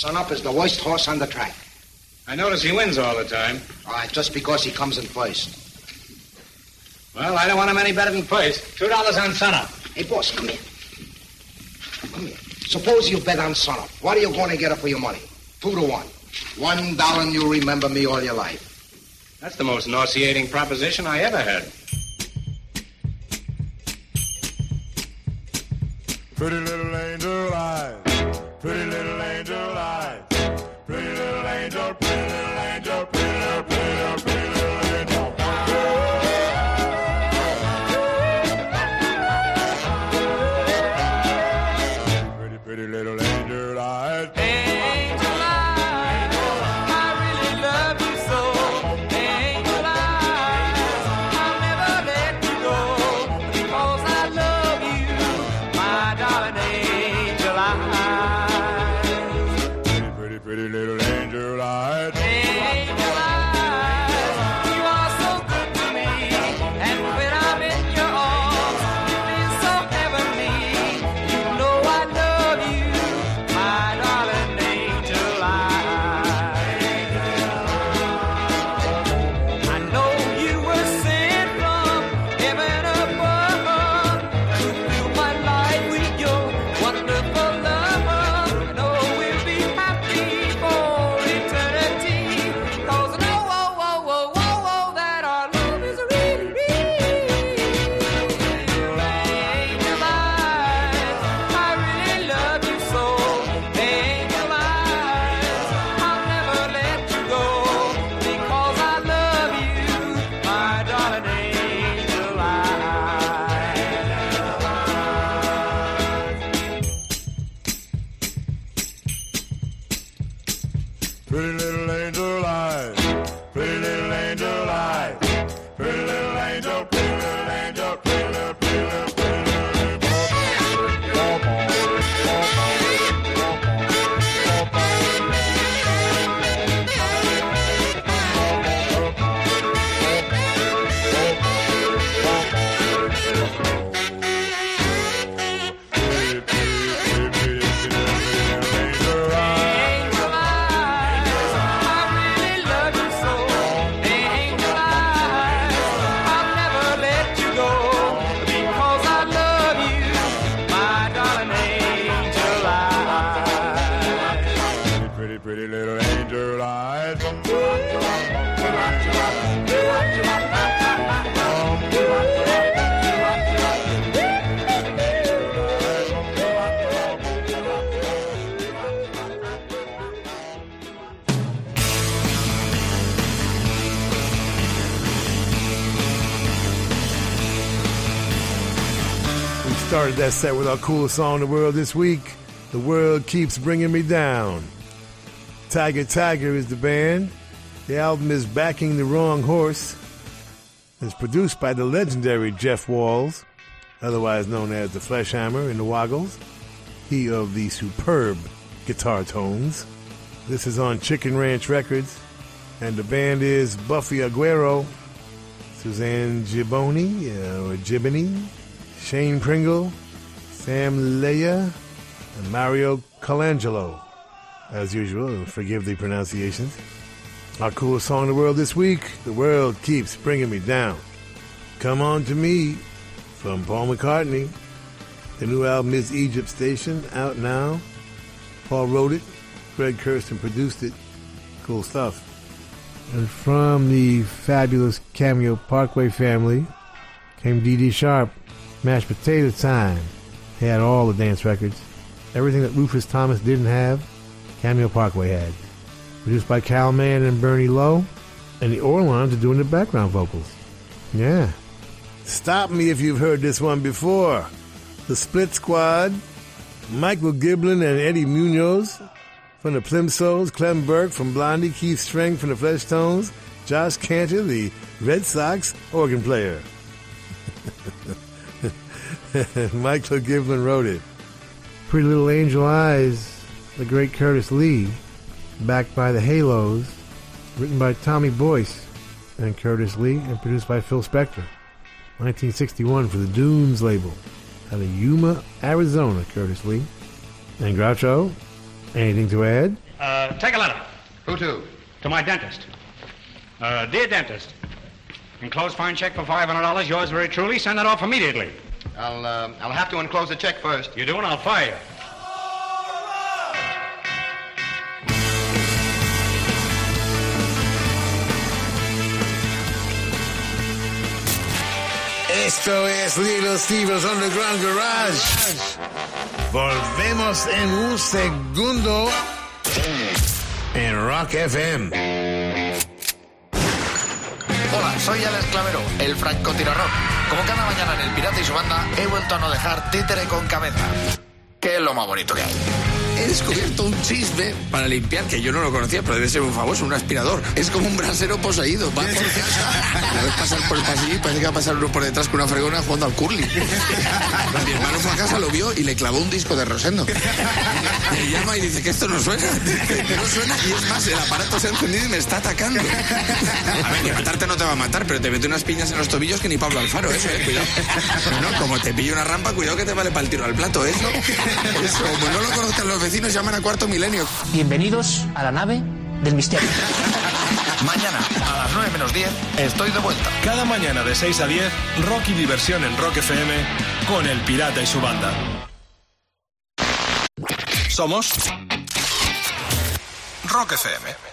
Sunup is the worst horse on the track. I notice he wins all the time. All right, just because he comes in first. Well, I don't want him any better than first. Two dollars on Sunup. Hey, boss, come here. Come here. Suppose you bet on Sunup. What are you going to get up for your money? Two to one. One dollar and you remember me all your life. That's the most nauseating proposition I ever had. Pretty little angel eyes, pretty little angel eyes, pretty little angel, pretty little angel, pretty little, pretty little, pretty little angel. Pretty, pretty little angel eyes. Angel eyes, I really love you so. Angel eyes, I'll never let you go because I love you, my darling angel Pero el héroe set with our coolest song in the world this week. The world keeps bringing me down. Tiger Tiger is the band. The album is Backing the Wrong Horse. It's produced by the legendary Jeff Walls, otherwise known as the Fleshhammer in the Woggles. He of the superb guitar tones. This is on Chicken Ranch Records, and the band is Buffy Aguero, Suzanne Giboni, uh, or Giboney, Shane Pringle, Sam Leia, and Mario Colangelo. As usual, forgive the pronunciations. Our coolest song in the world this week, The World Keeps Bringing Me Down. Come On to Me from Paul McCartney. The new album is Egypt Station, out now. Paul wrote it, Greg Kurstin produced it. Cool stuff. And from the fabulous Cameo Parkway family came Dee Sharp, Mashed Potato Time. He had all the dance records. Everything that Rufus Thomas didn't have, Cameo Parkway had. Produced by Kal Mann and Bernie Lowe, and the Orlons are doing the background vocals. Yeah. Stop me if you've heard this one before. The Split Squad, Michael Giblin and Eddie Munoz from the Plimsouls, Clem Burke from Blondie, Keith Streng from the Fleshtones, Josh Kantor, the Red Sox organ player. Michael Giblin wrote it. Pretty Little Angel Eyes, the great Curtis Lee, backed by the Halos, written by Tommy Boyce and Curtis Lee, and produced by Phil Spector. 1961 for the Dunes label. Out of Yuma, Arizona, Curtis Lee. And Groucho, anything to add? Uh, take a letter. Who to? To my dentist. Uh, dear dentist, enclosed fine check for $500, yours very truly. Send that off immediately. I'll, uh, I'll have to enclose the check first. You do, and I'll fire you. Esto es Little Steve's Underground Garage. Volvemos en un segundo en Rock FM. Hola, soy Alex Clavero, el francotirador. Como cada mañana en El Pirata y su banda, he vuelto a no dejar títere con cabeza. Que es lo más bonito que hay. He descubierto un chisme para limpiar que yo no lo conocía, pero debe ser muy famoso, un aspirador. Es como un brasero poseído. Va por casa. La vez pasar por el pasillo y parece que va a pasar uno por detrás con una fregona jugando al curly. Mi hermano fue a casa, lo vio y le clavó un disco de Rosendo. Me llama y dice que esto no suena. No suena y es más, el aparato se ha encendido y me está atacando. A ver, que matarte no te va a matar, pero te mete unas piñas en los tobillos que ni Pablo Alfaro, eso, eh, cuidado. No, como te pille una rampa, cuidado que te vale para el tiro al plato, eso. Eso, como no lo conozcan los vecinos, llaman a cuarto milenio. Bienvenidos a la nave del misterio. Mañana, a las 9 menos 10, estoy de vuelta. Cada mañana de 6 a 10, rock y diversión en Rock FM con El Pirata y su banda. Somos Rock FM.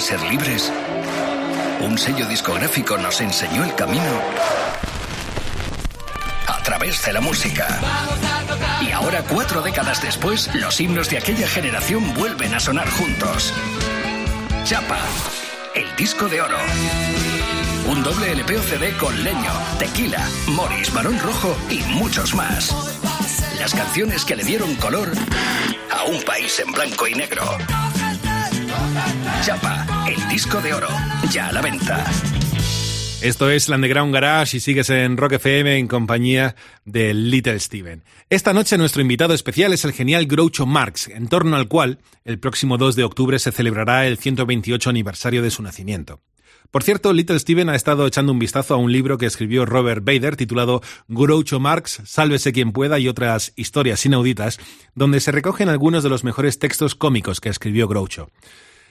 Ser libres, un sello discográfico nos enseñó el camino a través de la música. Y ahora, cuatro décadas después, los himnos de aquella generación vuelven a sonar juntos. Chapa, el disco de oro. Un doble LP o CD con leño, tequila, Morris, Barón Rojo y muchos más. Las canciones que le dieron color a un país en blanco y negro. Chapa, el disco de oro, ya a la venta. Esto es Underground Garage y sigues en Rock FM en compañía de Little Steven. Esta noche nuestro invitado especial es el genial Groucho Marx, en torno al cual el próximo 2 de octubre se celebrará el 128 aniversario de su nacimiento. Por cierto, Little Steven ha estado echando un vistazo a un libro que escribió Robert Bader titulado Groucho Marx, Sálvese quien pueda y otras historias inauditas, donde se recogen algunos de los mejores textos cómicos que escribió Groucho.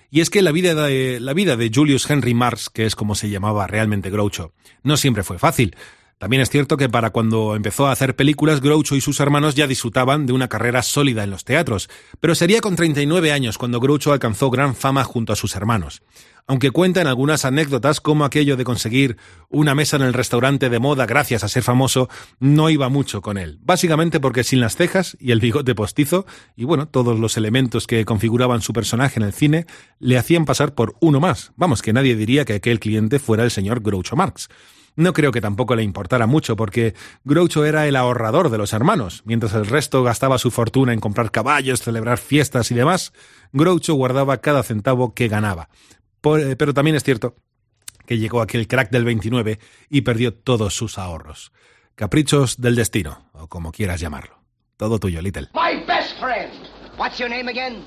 Y es que la vida, de, la vida de Julius Henry Marx, que es como se llamaba realmente Groucho, no siempre fue fácil. También es cierto que para cuando empezó a hacer películas, Groucho y sus hermanos ya disfrutaban de una carrera sólida en los teatros, pero sería con 39 años cuando Groucho alcanzó gran fama junto a sus hermanos. Aunque cuentan algunas anécdotas como aquello de conseguir una mesa en el restaurante de moda gracias a ser famoso, no iba mucho con él. Básicamente porque sin las cejas y el bigote postizo, y bueno, todos los elementos que configuraban su personaje en el cine, le hacían pasar por uno más. Vamos, que nadie diría que aquel cliente fuera el señor Groucho Marx. No creo que tampoco le importara mucho, porque Groucho era el ahorrador de los hermanos. Mientras el resto gastaba su fortuna en comprar caballos, celebrar fiestas y demás, Groucho guardaba cada centavo que ganaba. Por- eh, pero también es cierto que llegó aquel crack del 29 y perdió todos sus ahorros. Caprichos del destino, o como quieras llamarlo. Todo tuyo, Little. My best friend. What's your name again?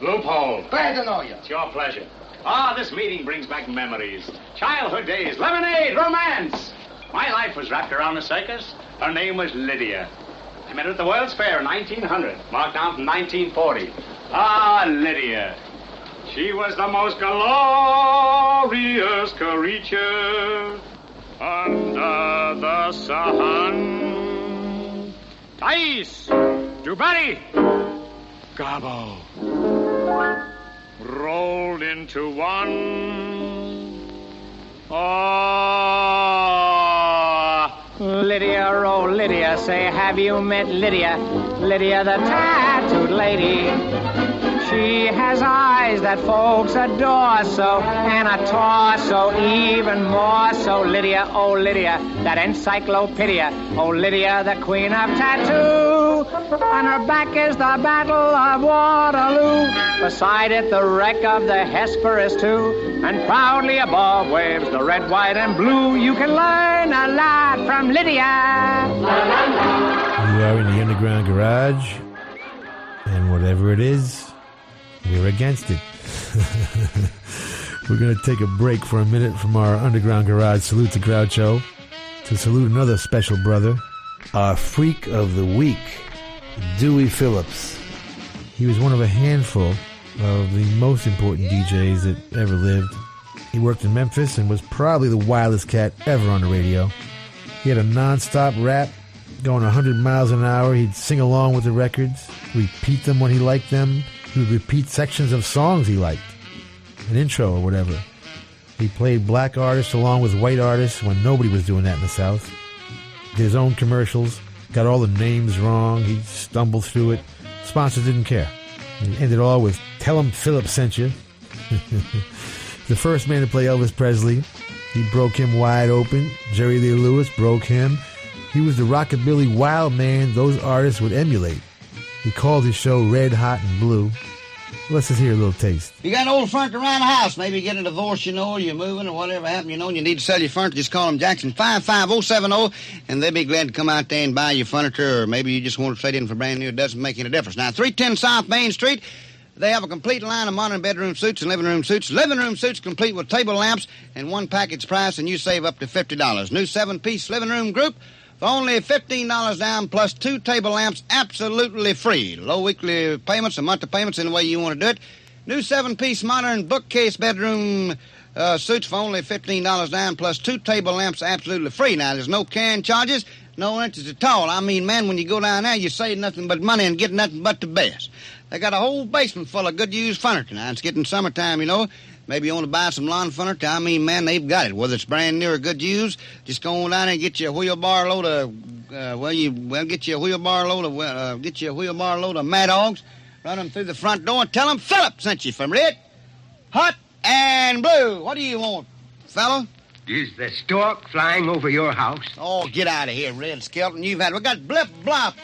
Loophole. Glad to know you. It's your pleasure. Ah, this meeting brings back memories. Childhood days, lemonade, romance. My life was wrapped around a circus. Her name was Lydia. I met her at the World's Fair in 1900, marked down from 1940. Ah, Lydia. She was the most glorious creature under the sun. Dice, DuBarry, Garbo rolled into one. Ah, Lydia, oh Lydia, say, have you met Lydia? Lydia, the tattooed lady. She has eyes that folks adore so, and a torso even more so. Lydia, oh Lydia, that encyclopedia. Oh Lydia, the queen of tattoo. On her back is the Battle of Waterloo. Beside it, the wreck of the Hesperus too. And proudly above waves the red, white, and blue. You can learn a lot from Lydia. You are in the underground garage, and whatever it is, we're against it. we're going to take a break for a minute from our underground garage salute to Groucho to salute another special brother, our freak of the week, Dewey Phillips. He was one of a handful of the most important DJs that ever lived. He worked in Memphis and was probably the wildest cat ever on the radio. He had a non-stop rap going 100 miles an hour. He'd sing along with the records, repeat them when he liked them. He would repeat sections of songs he liked, an intro or whatever. He played black artists along with white artists when nobody was doing that in the South. Did his own commercials, got all the names wrong. He stumbled through it. Sponsors didn't care. He ended it all with "Tell him Phillips sent you." the first man to play Elvis Presley. He broke him wide open. Jerry Lee Lewis broke him. He was the rockabilly wild man those artists would emulate. He called his show Red Hot and Blue. Let's just hear a little taste. You got an old furniture around the house. Maybe you get a divorce, you know, or you're moving, or whatever happened, you know, and you need to sell your furniture. Just call them Jackson 55070, and they'll be glad to come out there and buy your furniture, or maybe you just want to trade in for brand new. It doesn't make any difference. Now, 310 South Main Street. They have a complete line of modern bedroom suites and living room suites. Living room suites complete with table lamps and one package price, and you save up to $50. New seven piece living room group for only $15 down plus two table lamps absolutely free. Low weekly payments or monthly payments any way you want to do it. New seven piece modern bookcase bedroom uh, suits for only $15 down plus two table lamps absolutely free. Now, there's no can charges, no interest at all. I mean, man, when you go down there, you save nothing but money and get nothing but the best. They got a whole basement full of good used furniture. Now, it's getting summertime, you know. Maybe you want to buy some lawn furniture. I mean, man, they've got it. Whether it's brand new or good used, just go on down there and get you a wheelbarrow load of, uh, well, you well get you a wheelbarrow load of, uh, get you a wheelbarrow load of mad dogs, run them through the front door, and tell them Phillips sent you from Red, Hot, and Blue. What do you want, fella? Is the stork flying over your house? Oh, get out of here, Red Skelton. You've had we got blip blop.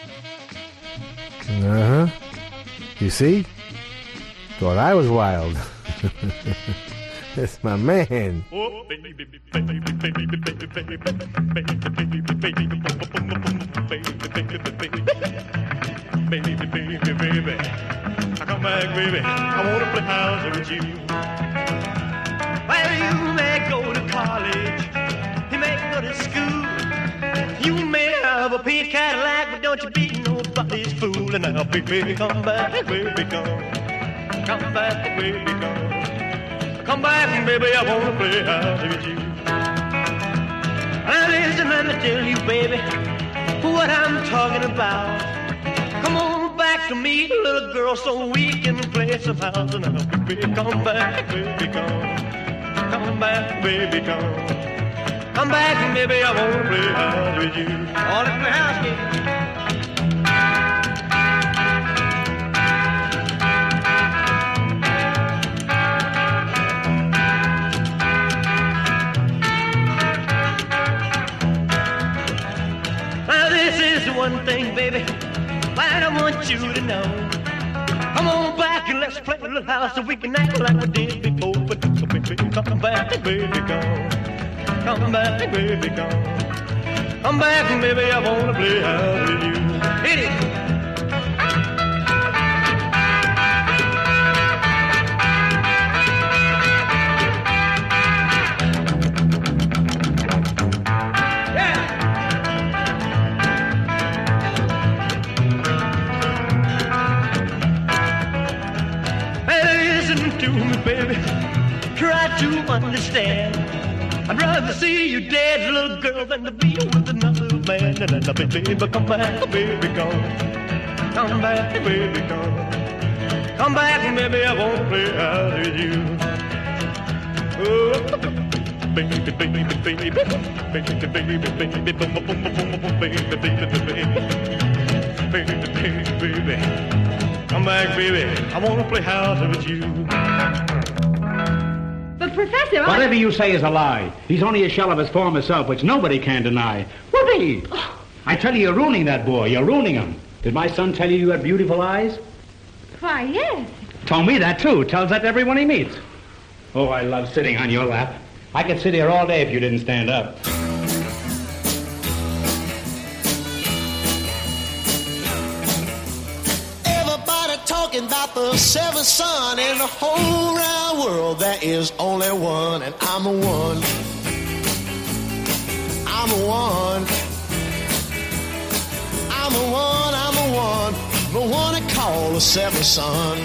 Uh huh. You see? Thought I was wild. That's my man. Oh, baby, baby, baby, baby, baby, baby, baby, baby, baby. I come back, baby. I wanna play house with you. Well, you may go to college, you may go to school, you may have a pink Cadillac, but don't you be nobody's fool. And now, baby, come back, baby, come, come back, baby, come, come back, baby. I wanna play house with you. Now listen, let me tell you, baby, what I'm talking about. Come on back to me, little girl, so we can play some house. And now, baby, come back, baby, come. Come back, baby, come. Come back, baby, I wanna play house with you. I wanna play house with one thing, baby, that I want you to know. Come on back and let's play a little house so we can act like we did before. But so baby, come back, baby, come. Come back, baby, come. Come back, baby, I wanna play house with you. Hit it. to understand. I'd rather see you dead, little girl, than to be with another man. And then, baby, come back, baby, come. Come back, baby, come. Come back, baby, I won't play out with you. Oh, baby, baby, baby, baby, baby, baby, baby, boom, boom, boom, boom, boom, baby, baby, baby, baby, baby, baby. Come back, baby, I wanna play house with you. But, Professor, I... Whatever you say is a lie. He's only a shell of his former self, which nobody can deny. Whoopee! Oh. I tell you, you're ruining that boy. You're ruining him. Did my son tell you you had beautiful eyes? Why, yes. Told me that, too. Tells that to everyone he meets. Oh, I love sitting on your lap. I could sit here all day if you didn't stand up. The son in the whole round world. There is only one, and I'm the one. I'm the one. I'm the one. I'm the one. The one they call the seventh son.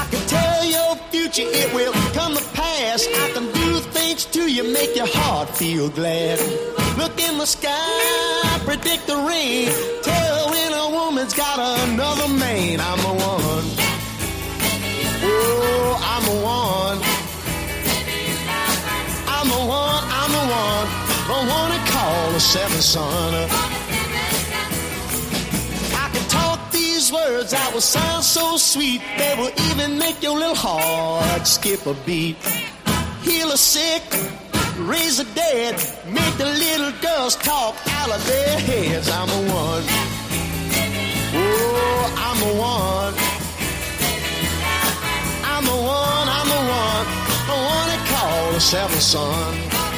I can tell your future, it will come to pass. I can things to you make your heart feel glad. Look in the sky, predict the rain. Tell when a woman's got another man. I'm the one. Oh, I'm the one. I'm the one. I'm the one. The wanna call the seventh son. I can talk these words that will sound so sweet. They will even make your little heart skip a beat heal the sick, raise the dead, make the little girls talk out of their heads. I'm the one. Oh, I'm the one. I'm the one, I'm the one, the one that call the seventh son.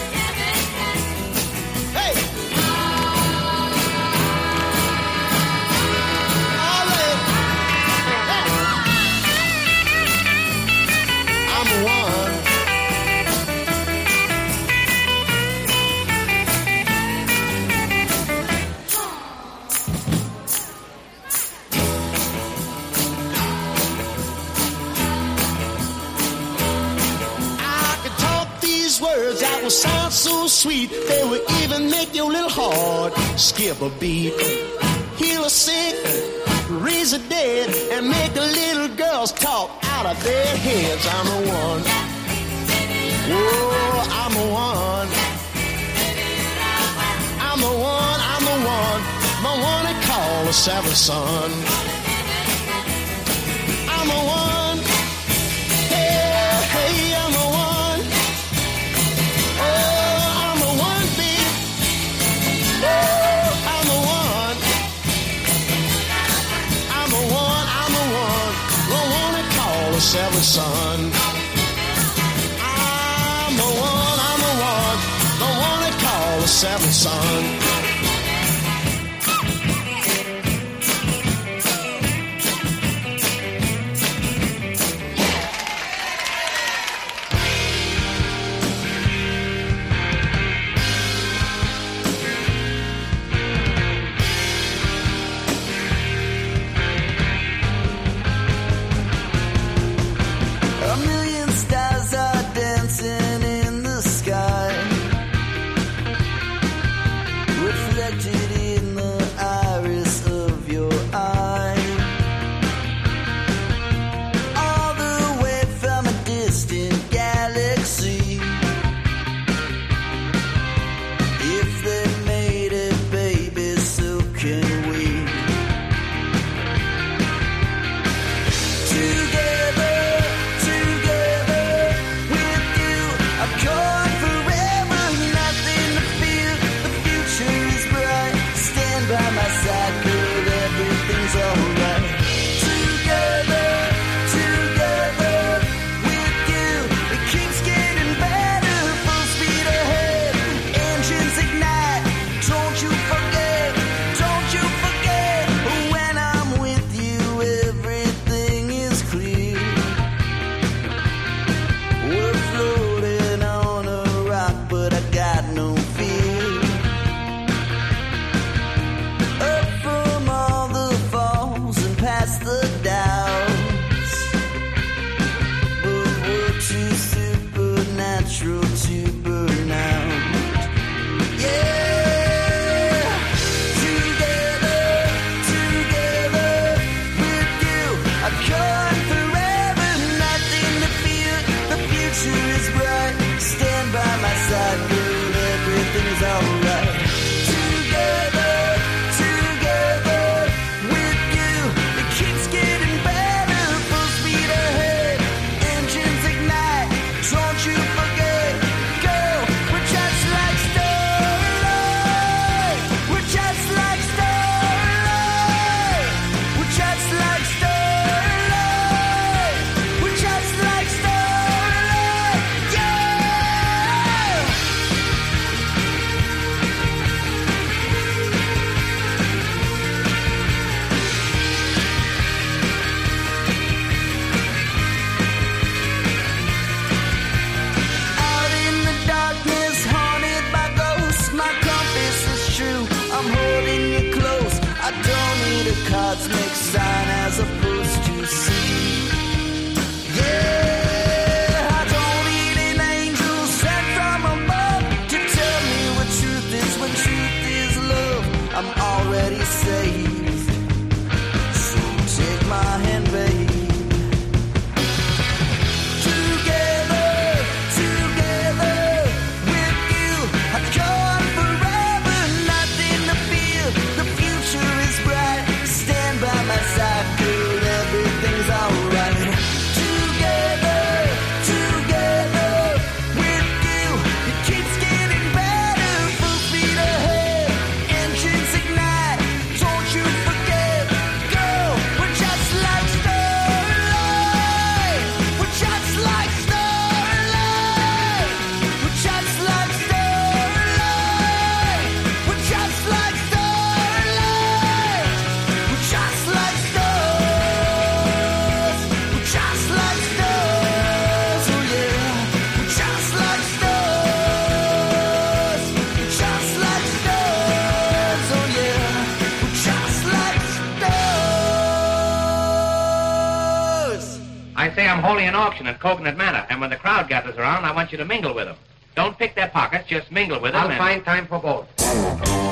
sweet. They will even make your little heart skip a beat. Heal a sick, raise a dead, and make the little girls talk out of their heads. I'm the one. Oh, I'm the one. I'm the one, I'm the one. The one they call the seventh son. I'm the one. seventh son. cosmic sign as a holding an auction at Cocoanut Manor, and when the crowd gathers around, I want you to mingle with them. Don't pick their pockets, just mingle with them. I'll find time for both.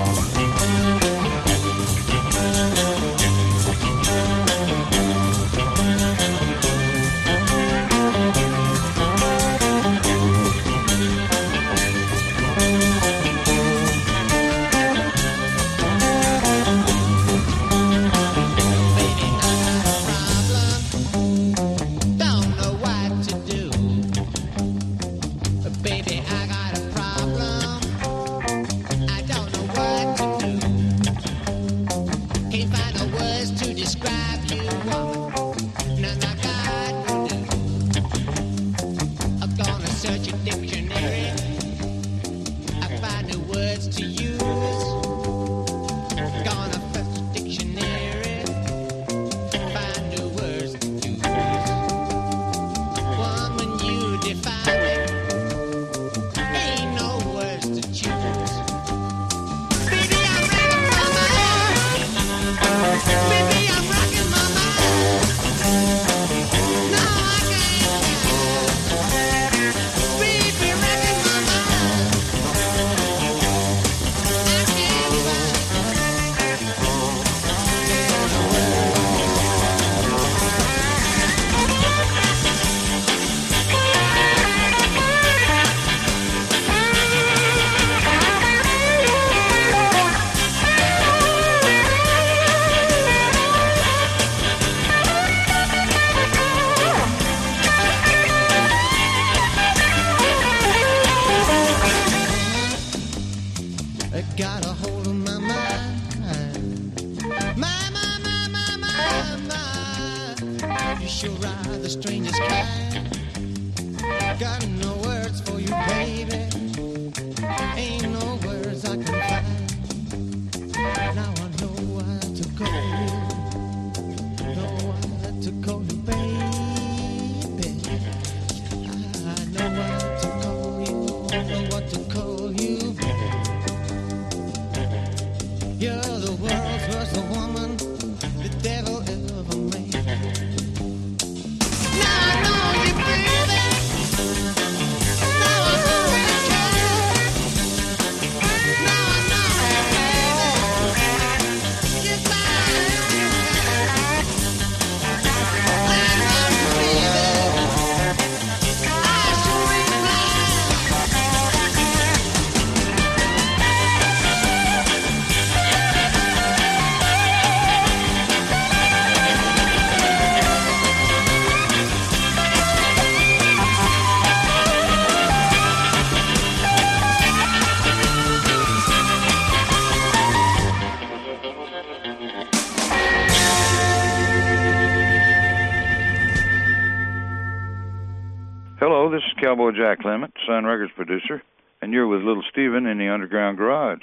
Records producer, and you're with Little Steven in the Underground Garage,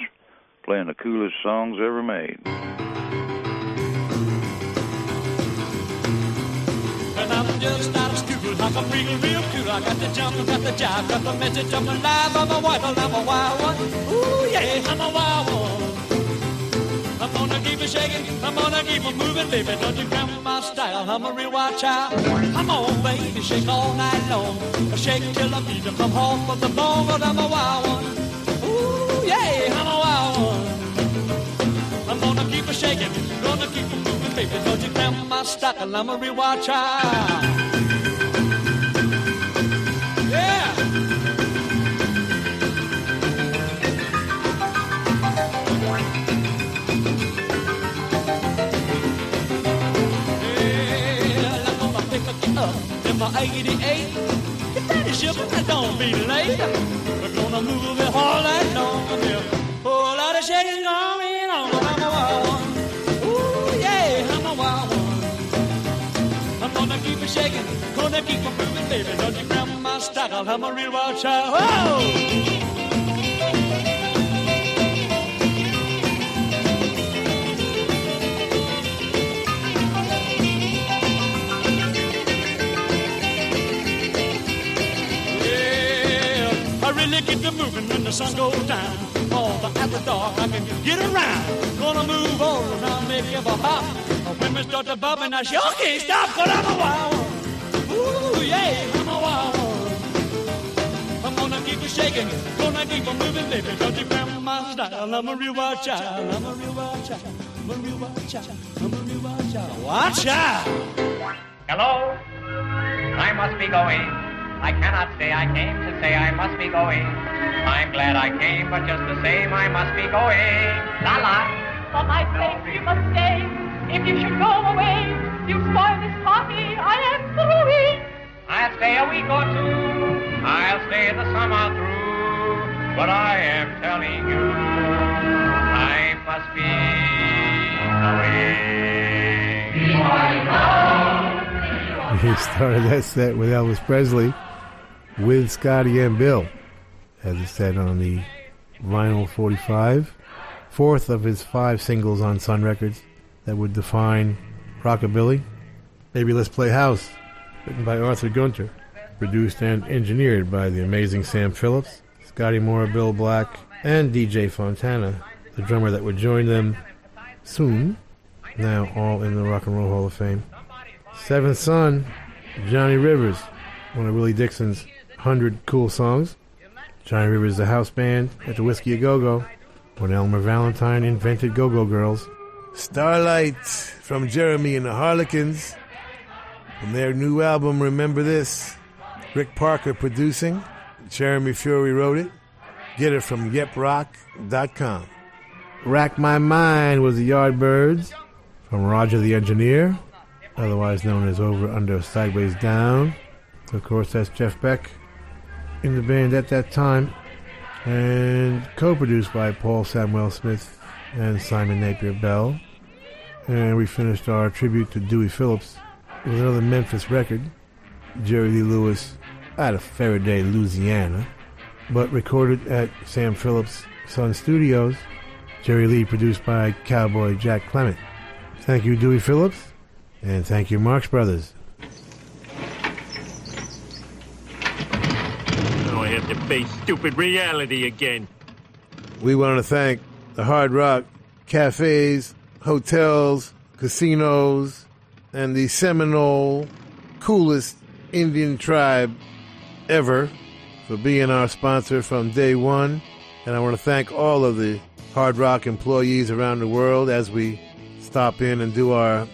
playing the coolest songs ever made. And I'm just out of school. I'm a real, real cool. I got the jump, got the jive, got the message. I'm alive. I'm a wild, I'm a wild one. Ooh, yeah, I'm a wild one. I'm gonna keep it shaking. I'm gonna keep it moving, baby. Don't you come my style. I'm a real wild child. Come on, baby, shake all night long. I shake till I feel to come home from the bone, but I'm a wild one. Ooh, yeah, I'm a wild one. I'm gonna keep it shaking, gonna keep it moving, baby. Don't you cramp my style. I'm a real wild child. Up in my 88. Get that sugar, and don't be late. We're gonna move it all night long. Yeah. Oh, Whole lot of shaking going on. I'm a wild one. Ooh, yeah, I'm a wild one. I'm gonna keep it shaking, gonna keep it moving, baby. Don't you grab my style, I'm a real wild child. Whoa! Keep it moving when the sun goes down. All the after dark, I can get around. Gonna move all around, give a hop. When we start to bub and I sure can't stop, but I'm a wild. Ooh, yeah, I'm a wild. I'm gonna keep it shaking, gonna keep on moving, baby, cause you found my style. I'm a real wild child, I'm a real wild child, I'm a real wild child, I'm a real wild child. Watch out! Hello? I must be going. I cannot stay. I came to say I must be going. I'm glad I came, but just the same, I must be going. La la. For my sake, you must stay. If you should go away, you spoil this party. I am through. I'll stay a week or two. I'll stay the summer through. But I am telling you, I must be going. He started that set with Elvis Presley with Scotty and Bill, as it said on the vinyl 45, fourth of his five singles on Sun Records that would define rockabilly. Maybe Let's Play House, written by Arthur Gunter, produced and engineered by the amazing Sam Phillips, Scotty Moore, Bill Black, and DJ Fontana, the drummer that would join them soon, now all in the Rock and Roll Hall of Fame. Seventh Son, Johnny Rivers, one of Willie Dixon's 100 cool songs. Johnny Rivers, the house band at the Whiskey A Go Go, when Elmer Valentine invented Go Go Girls. Starlight from Jeremy and the Harlequins, from their new album Remember This. Rick Parker producing, Jeremy Fury wrote it. Get it from yeproc.com. Rack My Mind was the Yardbirds from Roger the Engineer, otherwise known as Over Under Sideways Down. Of course, that's Jeff Beck in the band at that time, and co-produced by Paul Samwell-Smith and Simon Napier Bell. And we finished our tribute to Dewey Phillips with another Memphis record, Jerry Lee Lewis out of Ferriday, Louisiana, but recorded at Sam Phillips' Sun Studios. Jerry Lee produced by Cowboy Jack Clement. Thank you, Dewey Phillips, and thank you, Marx Brothers. Now I have to face stupid reality again. We want to thank the Hard Rock cafes, hotels, casinos, and the Seminole coolest Indian tribe ever for being our sponsor from day one. And I want to thank all of the Hard Rock employees around the world as we stop in and do our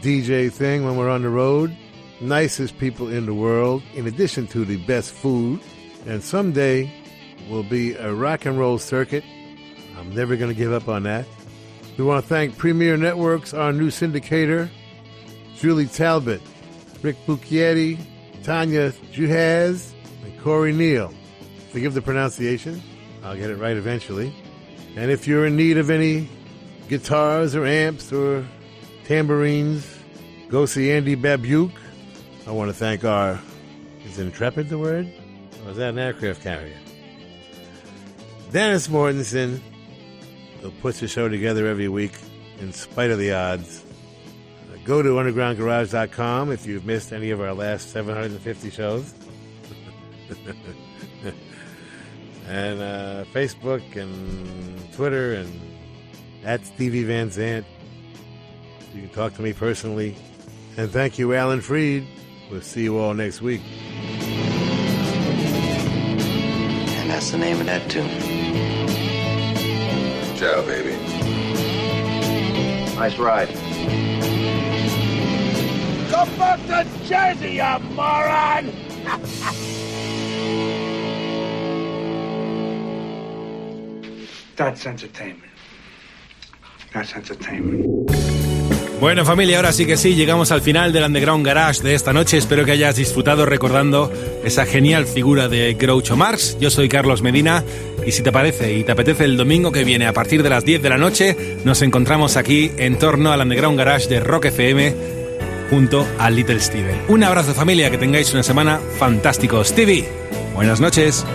DJ thing when we're on the road. Nicest people in the world, in addition to the best food. And someday will be a rock and roll circuit. I'm never going to give up on that. We want to thank Premiere Networks, our new syndicator, Julie Talbot, Rick Bucchietti, Tanya Juhaz, and Corey Neal. Forgive the pronunciation. I'll get it right eventually. And if you're in need of any guitars or amps or tambourines, go see Andy Babiuk. I want to thank our, is Intrepid the word? Is that an aircraft carrier? Dennis Mortensen, who puts the show together every week in spite of the odds. Go to undergroundgarage.com if you've missed any of our last 750 shows. and uh, Facebook and Twitter and at Stevie Van Zandt. You can talk to me personally. And thank you, Alan Freed. We'll see you all next week. And that's the name of that tune. Ciao, baby. Nice ride. Go back to Jersey, you moron! That's entertainment. That's entertainment. Bueno familia, ahora sí que sí, llegamos al final del Underground Garage de esta noche. Espero que hayas disfrutado recordando esa genial figura de Groucho Marx. Yo soy Carlos Medina y si te parece y te apetece el domingo que viene a partir de las 10 de la noche, nos encontramos aquí en torno al Underground Garage de Rock FM junto a Little Steven. Un abrazo familia, que tengáis una semana fantástico. Stevie, buenas noches.